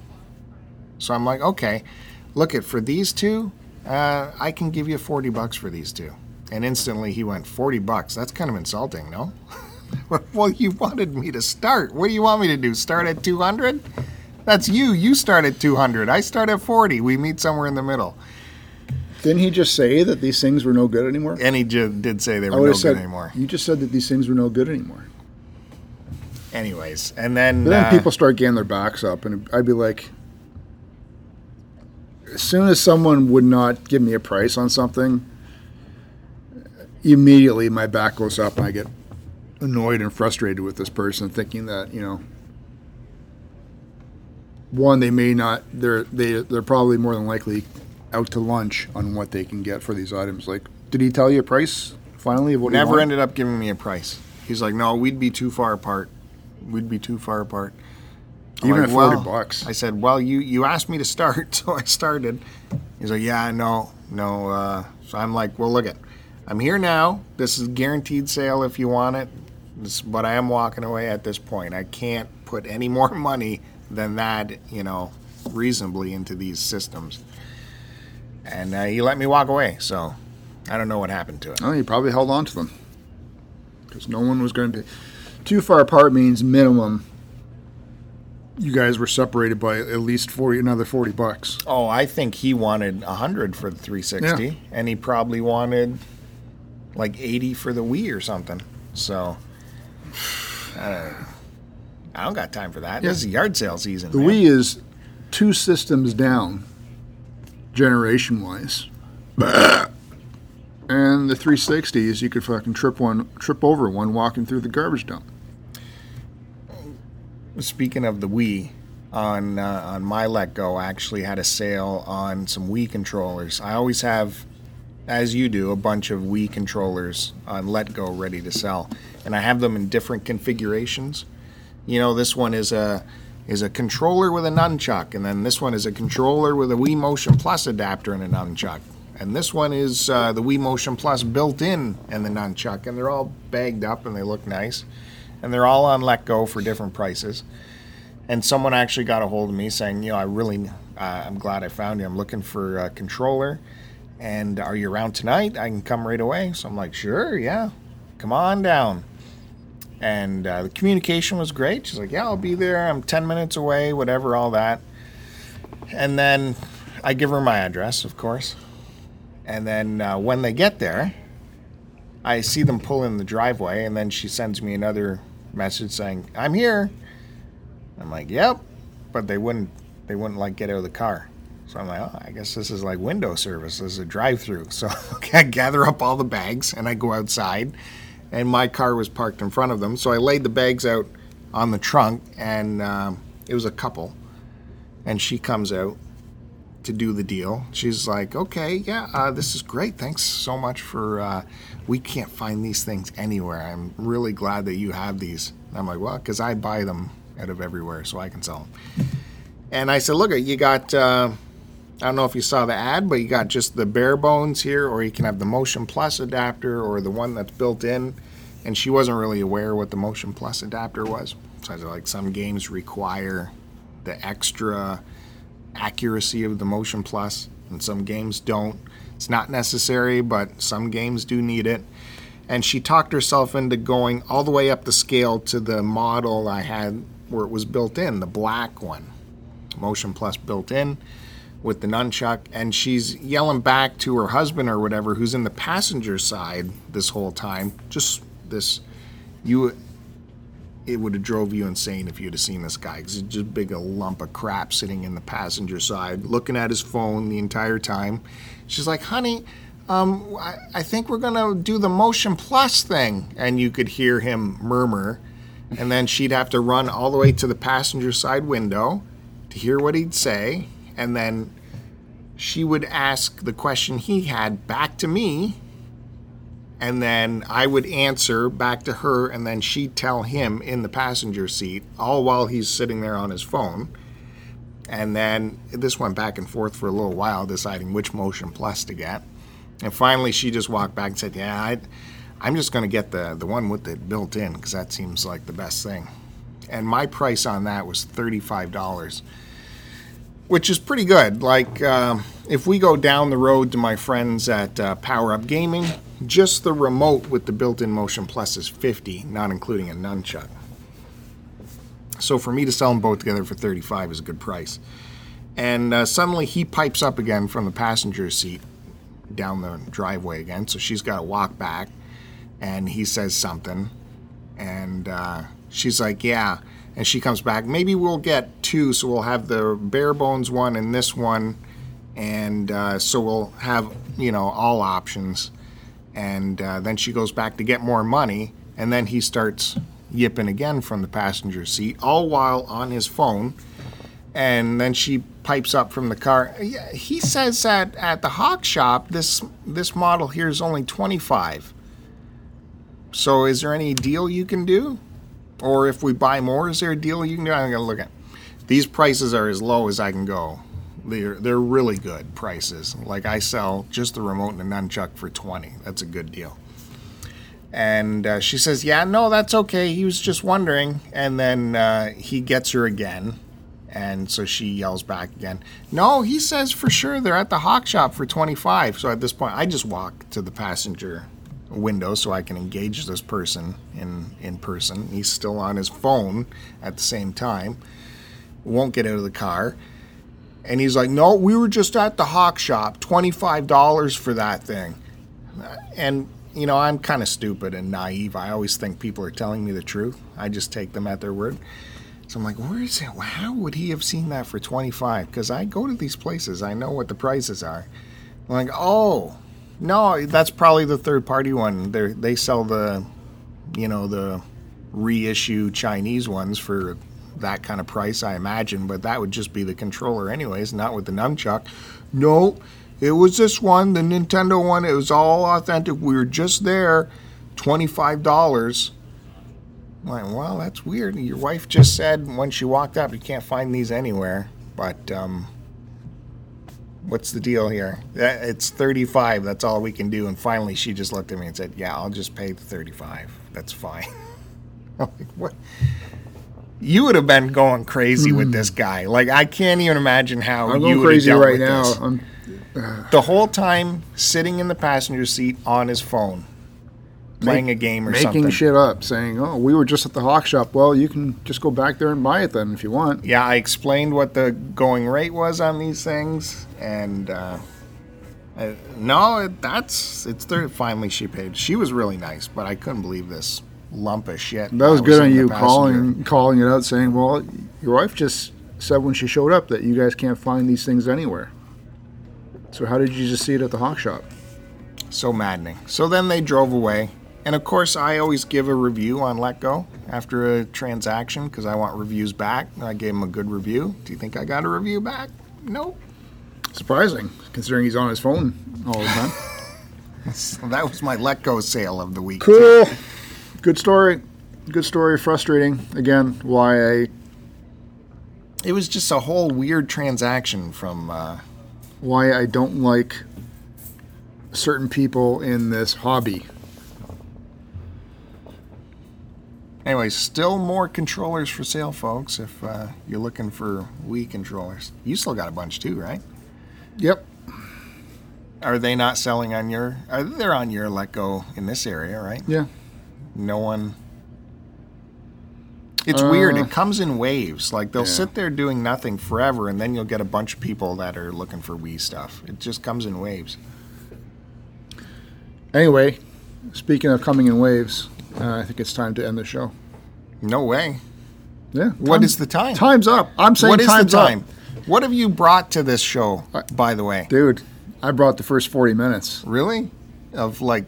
So I'm like, "Okay, look at for these two, uh, I can give you forty bucks for these two. And instantly he went, 40 bucks? That's kind of insulting, no? well, you wanted me to start. What do you want me to do? Start at 200? That's you. You start at 200. I start at 40. We meet somewhere in the middle. Didn't he just say that these things were no good anymore? And he did say they were no said good anymore. you just said that these things were no good anymore. Anyways, and then, But then uh, people start getting their backs up, and I'd be like, as soon as someone would not give me a price on something, immediately my back goes up, and I get annoyed and frustrated with this person, thinking that you know, one they may not they're they they're probably more than likely out to lunch on what they can get for these items. Like Did he tell you a price finally of what Never ended up giving me a price. He's like, no, we'd be too far apart. We'd be too far apart. Even like, at 40 "Well," bucks. I said, well, you, you asked me to start, so I started. He's like, yeah, no, no. Uh, so I'm like, well, look it. I'm here now. This is guaranteed sale if you want it. This, but I am walking away at this point. I can't put any more money than that, you know, reasonably into these systems. And uh, he let me walk away. So I don't know what happened to it. Oh, he probably held on to them because no one was going to be too far apart. Means minimum. You guys were separated by at least forty, another forty bucks. Oh, I think he wanted a hundred for the 360, Yeah. and he probably wanted like 80 for the Wii or something. So I don't, I don't got time for that. This is yard sale season. The man. Wii is two systems down, generation wise. And the 360s, you could fucking trip one, trip over one walking through the garbage dump. Speaking of the Wii, on uh, on my letgo, I actually had a sale on some Wii controllers. I always have, as you do, a bunch of Wii controllers on letgo ready to sell, and I have them in different configurations. You know, this one is a is a controller with a nunchuck, and then this one is a controller with a Wii Motion Plus adapter and a nunchuck. And this one is uh, the Wii Motion Plus built in and the nunchuck, and they're all bagged up and they look nice. And they're all on letgo for different prices. And someone actually got a hold of me saying, you know, I really, uh, I'm glad I found you. I'm looking for a controller. And are you around tonight? I can come right away. So I'm like, sure, yeah, come on down. And uh, the communication was great. She's like, yeah, I'll be there. I'm 10 minutes away, whatever, all that. And then I give her my address, of course. And then uh, when they get there, I see them pull in the driveway, and then she sends me another message saying, "I'm here." I'm like, "Yep," but they wouldn't. They wouldn't like get out of the car. So I'm like, "Oh, I guess this is like window service. This is a drive-through." So I gather up all the bags and I go outside, and my car was parked in front of them. So I laid the bags out on the trunk, and um, it was a couple. And she comes out to do the deal. She's like, okay, yeah, uh, this is great. Thanks so much for. Uh, we can't find these things anywhere. I'm really glad that you have these. And I'm like, well, because I buy them out of everywhere, so I can sell them. And I said, look, you got. Uh, I don't know if you saw the ad, but you got just the bare bones here, or you can have the Motion Plus adapter, or the one that's built in. And she wasn't really aware what the Motion Plus adapter was. So I was like, some games require the extra accuracy of the Motion Plus, and some games don't. It's not necessary, but some games do need it. And she talked herself into going all the way up the scale to the model I had where it was built in, the black one. Motion Plus built in with the nunchuck. And she's yelling back to her husband or whatever, who's in the passenger side this whole time. Just this, you it would have drove you insane if you'd have seen this guy because he's just a big a lump of crap sitting in the passenger side looking at his phone the entire time. She's like honey um, I, I think we're going to do the motion plus thing. And you could hear him murmur. And then she'd have to run all the way to the passenger side window to hear what he'd say. And then she would ask the question he had back to me and then I would answer back to her, and then she'd tell him in the passenger seat, all while he's sitting there on his phone. And then this went back and forth for a little while, deciding which Motion Plus to get. And finally, she just walked back and said, "Yeah, I, I'm just going to get the the one with it built in because that seems like the best thing." And my price on that was thirty five dollars which is pretty good. Like, um, if we go down the road to my friends at uh, Power Up Gaming, just the remote with the built in Motion Plus is 50, not including a nunchuck. So for me to sell them both together for 35 is a good price. And uh, suddenly he pipes up again from the passenger seat down the driveway again. So she's got to walk back, and he says something, and uh, she's like, "Yeah." And she comes back. Maybe we'll get two, so we'll have the bare bones one and this one, and uh, so we'll have you know all options. And uh, then she goes back to get more money, and then he starts yipping again from the passenger seat, all while on his phone. And then she pipes up from the car. He says that at the Hawk Shop, this this model here is only twenty five. So is there any deal you can do? Or if we buy more, is there a deal you can do? I'm gonna look at. These prices are as low as I can go. They're they're really good prices. Like I sell just the remote and the nunchuck for twenty. That's a good deal. And uh, she says, "Yeah, no, that's okay. He was just wondering." And then uh, he gets her again, and so she yells back again. No, he says for sure they're at the Hawk Shop for twenty five. So at this point, I just walk to the passenger window so I can engage this person in in person. He's still on his phone at the same time. Won't get out of the car. And he's like, "No, we were just at the Hawk Shop. Twenty five dollars for that thing." And you know, I'm kind of stupid and naive. I always think people are telling me the truth. I just take them at their word. So I'm like, where is it? How would he have seen that for 25? Because I go to these places, I know what the prices are. I'm like, oh, no, that's probably the third party one. They they sell the, you know, the reissue Chinese ones for that kind of price, I imagine. But that would just be the controller, anyways, not with the nunchuck. No, it was this one, the Nintendo one. It was all authentic. We were just there, twenty five dollars. Like, well, that's weird. Your wife just said when she walked up, you can't find these anywhere. But um, what's the deal here? It's 35. That's all we can do. And finally, she just looked at me and said, "Yeah, I'll just pay the 35. That's fine." I'm like, what? You would have been going crazy with this guy. Like, I can't even imagine how Hmm. I'm you would have crazy dealt right with now. this. I'm, The whole time sitting in the passenger seat on his phone, playing a game or making something. Making shit up, saying, "Oh, we were just at the Hawk Shop." Well, you can just go back there and buy it then if you want. Yeah, I explained what the going rate was on these things, and uh, I, no, it, that's it's there. Finally, she paid. She was really nice, but I couldn't believe this lump of shit. That was good on you calling calling it out, saying, "Well, your wife just said when she showed up that you guys can't find these things anywhere." So how did you just see it at the Hawk Shop? So maddening. So then they drove away, and of course, I always give a review on letgo after a transaction because I want reviews back. I gave him a good review. Do you think I got a review back? Nope. Surprising, considering he's on his phone all the time. So that was my letgo sale of the week. cool. Good story. Good story. Frustrating. Again, why It was just a whole weird transaction from. Uh, why I don't like certain people in this hobby. Anyway, still more controllers for sale, folks. If uh, you're looking for Wii controllers, you still got a bunch too, right? Yep. Are they not selling on your? Are they're on your letgo in this area, right? Yeah. No one. It's weird. Uh, It comes in waves. Like they'll yeah. sit there doing nothing forever, and then you'll get a bunch of people that are looking for Wii stuff. It just comes in waves. Anyway, speaking of coming in waves, uh, I think it's time to end the show. No way. Yeah. What time- is the time? Time's up. I'm saying What is the time? up. What have you brought to this show, by the way? Dude, I brought the first 40 minutes. Really? Of like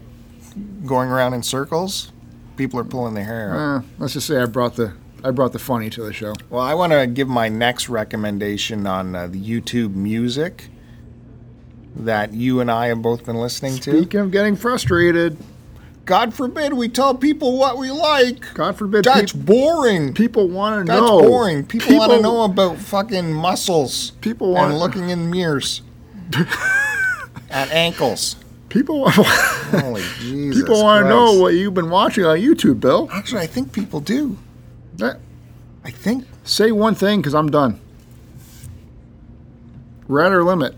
going around in circles? People are pulling their hair out. Uh, let's just say I brought the I brought the funny to the show. Well, I want to give my next recommendation on uh, the YouTube music that you and I have both been listening to. Speaking of getting frustrated, God forbid we tell people what we like. God forbid That's peop- boring. people want to know. That's boring. People, want to know about fucking muscles People want and looking in mirrors at ankles. People want Holy Jesus. people want to know what you've been watching on YouTube, Bill. Actually, I think people do. Eh, I think Say one thing because I'm done. Rat or limit.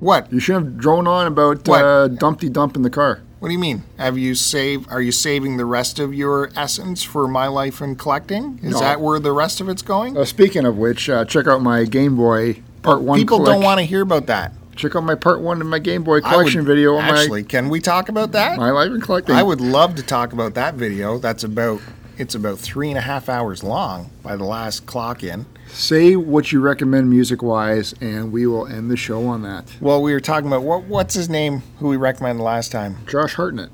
what? You should have drone on about What? uh, Dumpty Dump in the car. What do you mean? Have you saved? Are you saving the rest of your essence for my life in collecting? Is No. that where the rest of it's going? Uh, speaking of which, uh, check out my Game Boy Part One. People don't want to hear about that. Check out my Part One of my Game Boy I would- collection video on Actually, can we talk about that? my my life in collecting. I would love to talk about that video. That's about it's about three and a half hours long by the last clock in. say what you recommend music wise, and we will end the show on that. Well, we were talking about what what's his name? Who we recommended last time? Josh Hartnett,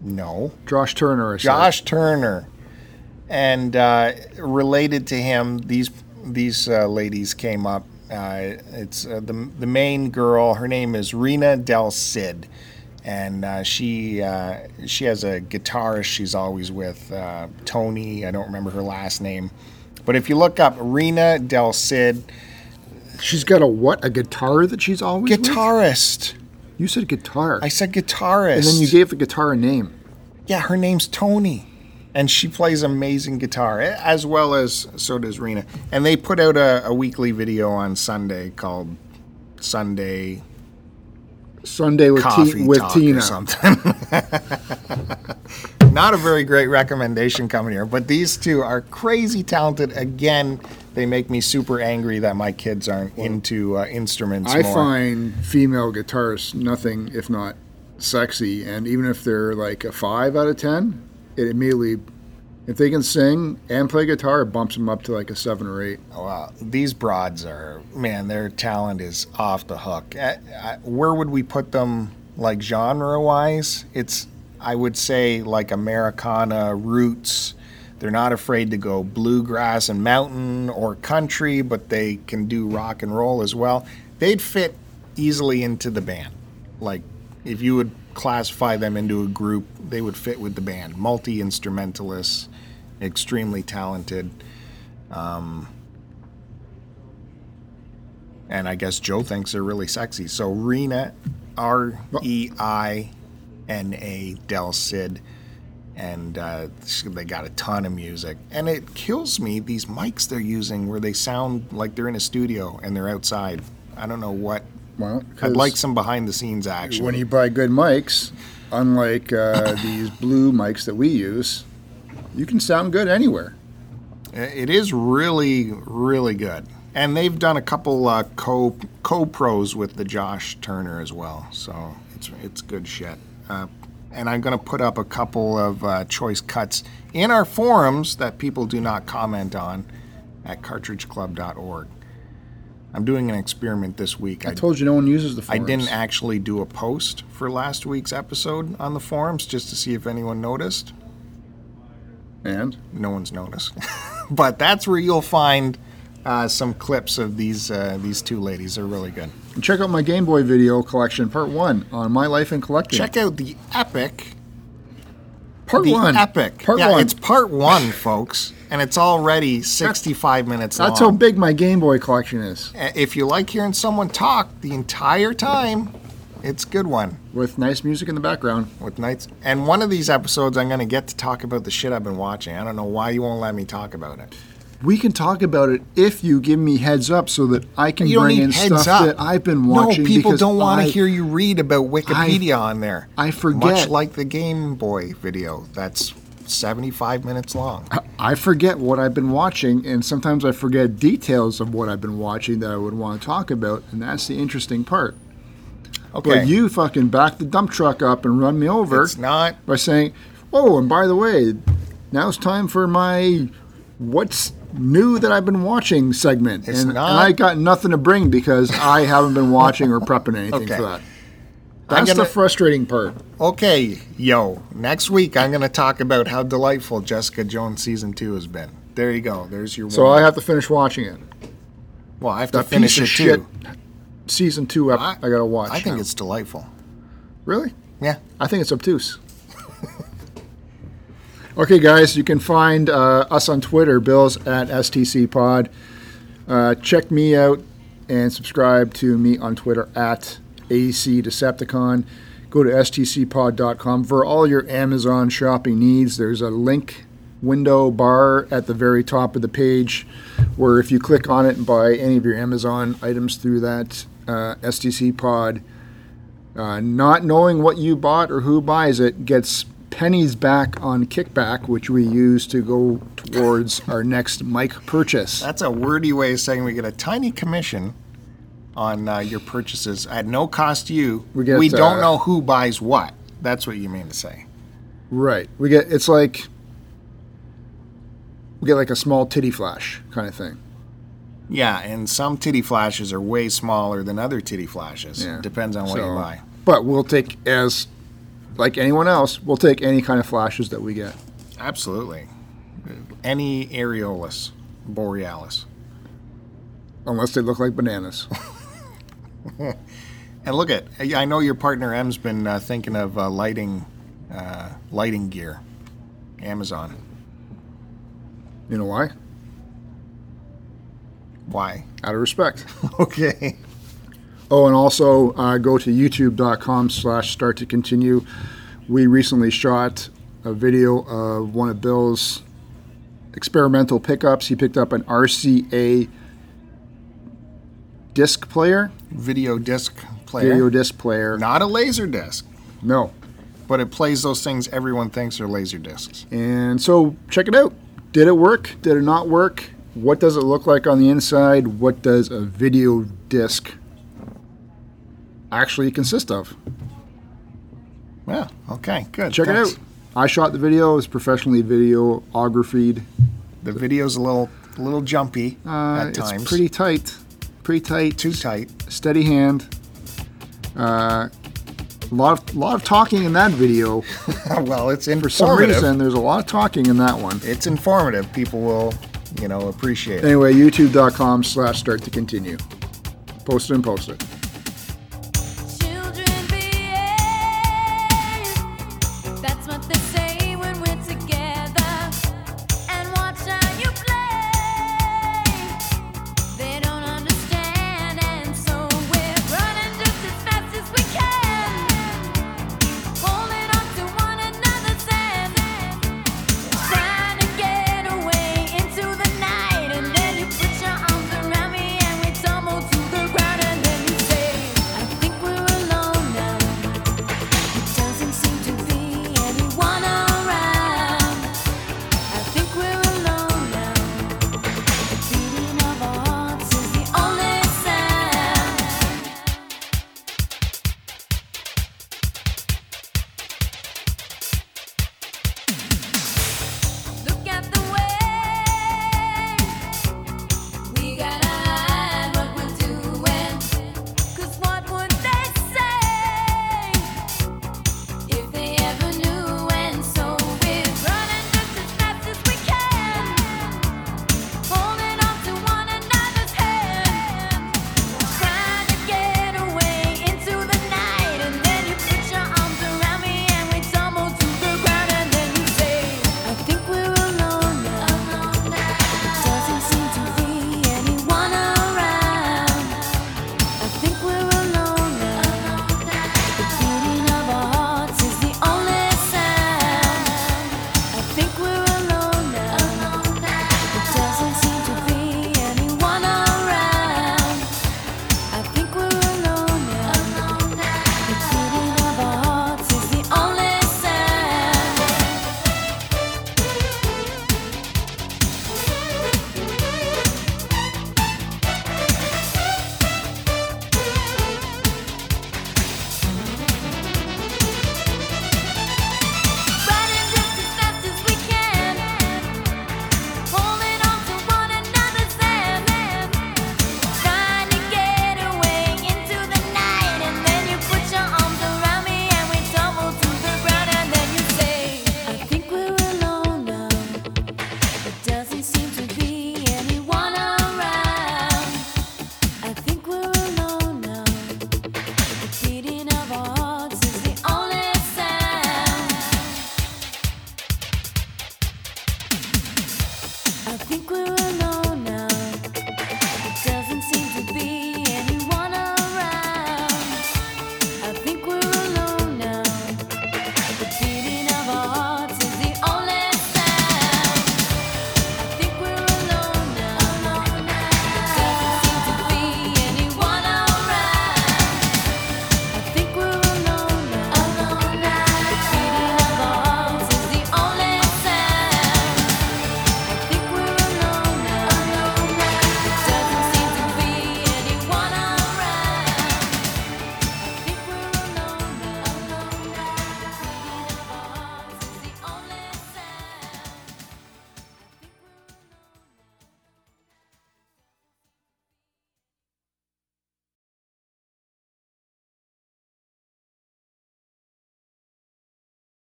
No, Josh Turner. Josh Turner, and uh, related to him, these these uh, ladies came up. Uh, it's uh, the the main girl. Her name is Reina Del Cid, and uh, she uh, she has a guitarist she's always with, uh, Toni. I don't remember her last name, but if you look up Reina Del Cid, She's got a what? A guitar that she's always with? guitarist. You said guitar. I said guitarist. and then you gave the guitar a name. Yeah, her name's Toni. And she plays amazing guitar, as well as so does Reina. And they put out a, a weekly video on Sunday called Sunday Sunday with, Coffee T- with Talk Tina. or something. Not a very great recommendation coming here, but these two are crazy talented. Again, they make me super angry that my kids aren't into uh, instruments I more. find female guitarists nothing if not sexy, and even if they're like a five out of ten, it immediately, if they can sing and play guitar, it bumps them up to like a seven or eight. Wow, these broads are man, their talent is off the hook. Uh, uh, Where would we put them, like genre wise? It's I would say like Americana roots. They're not afraid to go bluegrass and mountain or country, but they can do rock and roll as well. They'd fit easily into the band. Like if you would classify them into a group, they would fit with the band. Multi instrumentalists, extremely talented. and I guess Joe thinks they're really sexy. So Reina, R E I N A Del Cid, and uh, they got a ton of music. And it kills me these mics they're using where they sound like they're in a studio and they're outside. I don't know what. Well, I'd like some behind the scenes action. when you buy good mics, unlike uh, these blue mics that we use, you can sound good anywhere. It is really, really good. And they've done a couple uh, co co pros with the Josh Turner as well, so it's it's good shit. Uh, and I'm going to put up a couple of uh, choice cuts in our forums that people do not comment on at cartridgeclub.org. I'm doing an experiment this week. I told you no one uses the forums. I didn't actually do a post for last week's episode on the forums just to see if anyone noticed. And No one's noticed. but that's where you'll find uh, some clips of these uh, these two ladies. They're really good. check out my Game Boy video collection, part one, on my life in collecting. Check out the epic. Part the one. epic. Part yeah, one. it's part one, folks, and it's already 65 minutes That's how big my Game Boy collection is, If you like hearing someone talk the entire time, it's a good one. with nice music in the background. with nights. And one of these episodes, I'm going to get to talk about the shit I've been watching. I don't know why you won't let me talk about it. We can talk about it if you give me heads up so that I can You bring in stuff up. that I've been watching. No, people don't want to hear you read about Wikipedia on there. I Much forget. like the Game Boy video. That's 75 minutes long. I forget what I've been watching, and sometimes I forget details of what I've been watching that I would want to talk about, and that's the interesting part. Okay. But you fucking back the dump truck up and run me over it's not. by saying, "Oh, and by the way, now it's time for my what's new that I've been watching segment." It's and, not- and I got nothing to bring because I haven't been watching or prepping anything Okay. for that. That's the gonna- frustrating part. Okay, yo. Next week, I'm going to talk about how delightful Jessica Jones season two has been. There you go. There's your. So. I have to finish watching it. Well, I have to That finish piece it of too. shit season two ep- I, gotta watch. I think now. it's delightful. really. Yeah. I think it's obtuse. Okay, guys, you can find uh, us on Twitter, Bill's at STC Pod. Uh, check me out and subscribe to me on Twitter at AC Decepticon. Go to stcpod.com for all your Amazon shopping needs. There's a link window bar at the very top of the page where if you click on it and buy any of your Amazon items through that uh, STC Pod, uh, not knowing what you bought or who buys it gets pennies back on kickback, which we use to go towards our next mic purchase. That's a wordy way of saying we get a tiny commission on uh, your purchases at no cost to you. We get, don't uh, know who buys what. That's what you mean to say. Right. We get it's like we get like a small titty flash kind of thing. Yeah, and some titty flashes are way smaller than other titty flashes. Yeah. Depends on what you buy. But we'll take as like anyone else, we'll take any kind of flashes that we get. Absolutely. Any areolus, borealis. unless they look like bananas. And look at, I know your partner M's been uh, thinking of uh, lighting, uh, lighting gear. Amazon. You know why? Why? Out of respect. Okay. Oh, and also uh, go to youtube.com slash start to continue. We recently shot a video of one of Bill's experimental pickups. He picked up an RCA disc player, Video disc player. video disc player. Not a laser disc, No. but it plays those things everyone thinks are laser discs. And so check it out. Did it work? Did it not work? What does it look like on the inside? What does a video disc actually consist of? Yeah. Okay. Good. Check Thanks. it out. I shot the video. It's professionally videographed. The video's a little, a little jumpy Uh, at times. It's pretty tight. Pretty tight. too tight. Steady hand. Uh, a lot of lot of talking in that video. well, it's informative. For some reason, there's a lot of talking in that one. it's informative. People will, you know, appreciate it. Anyway, youtube.com slash start to continue. Post it and post it.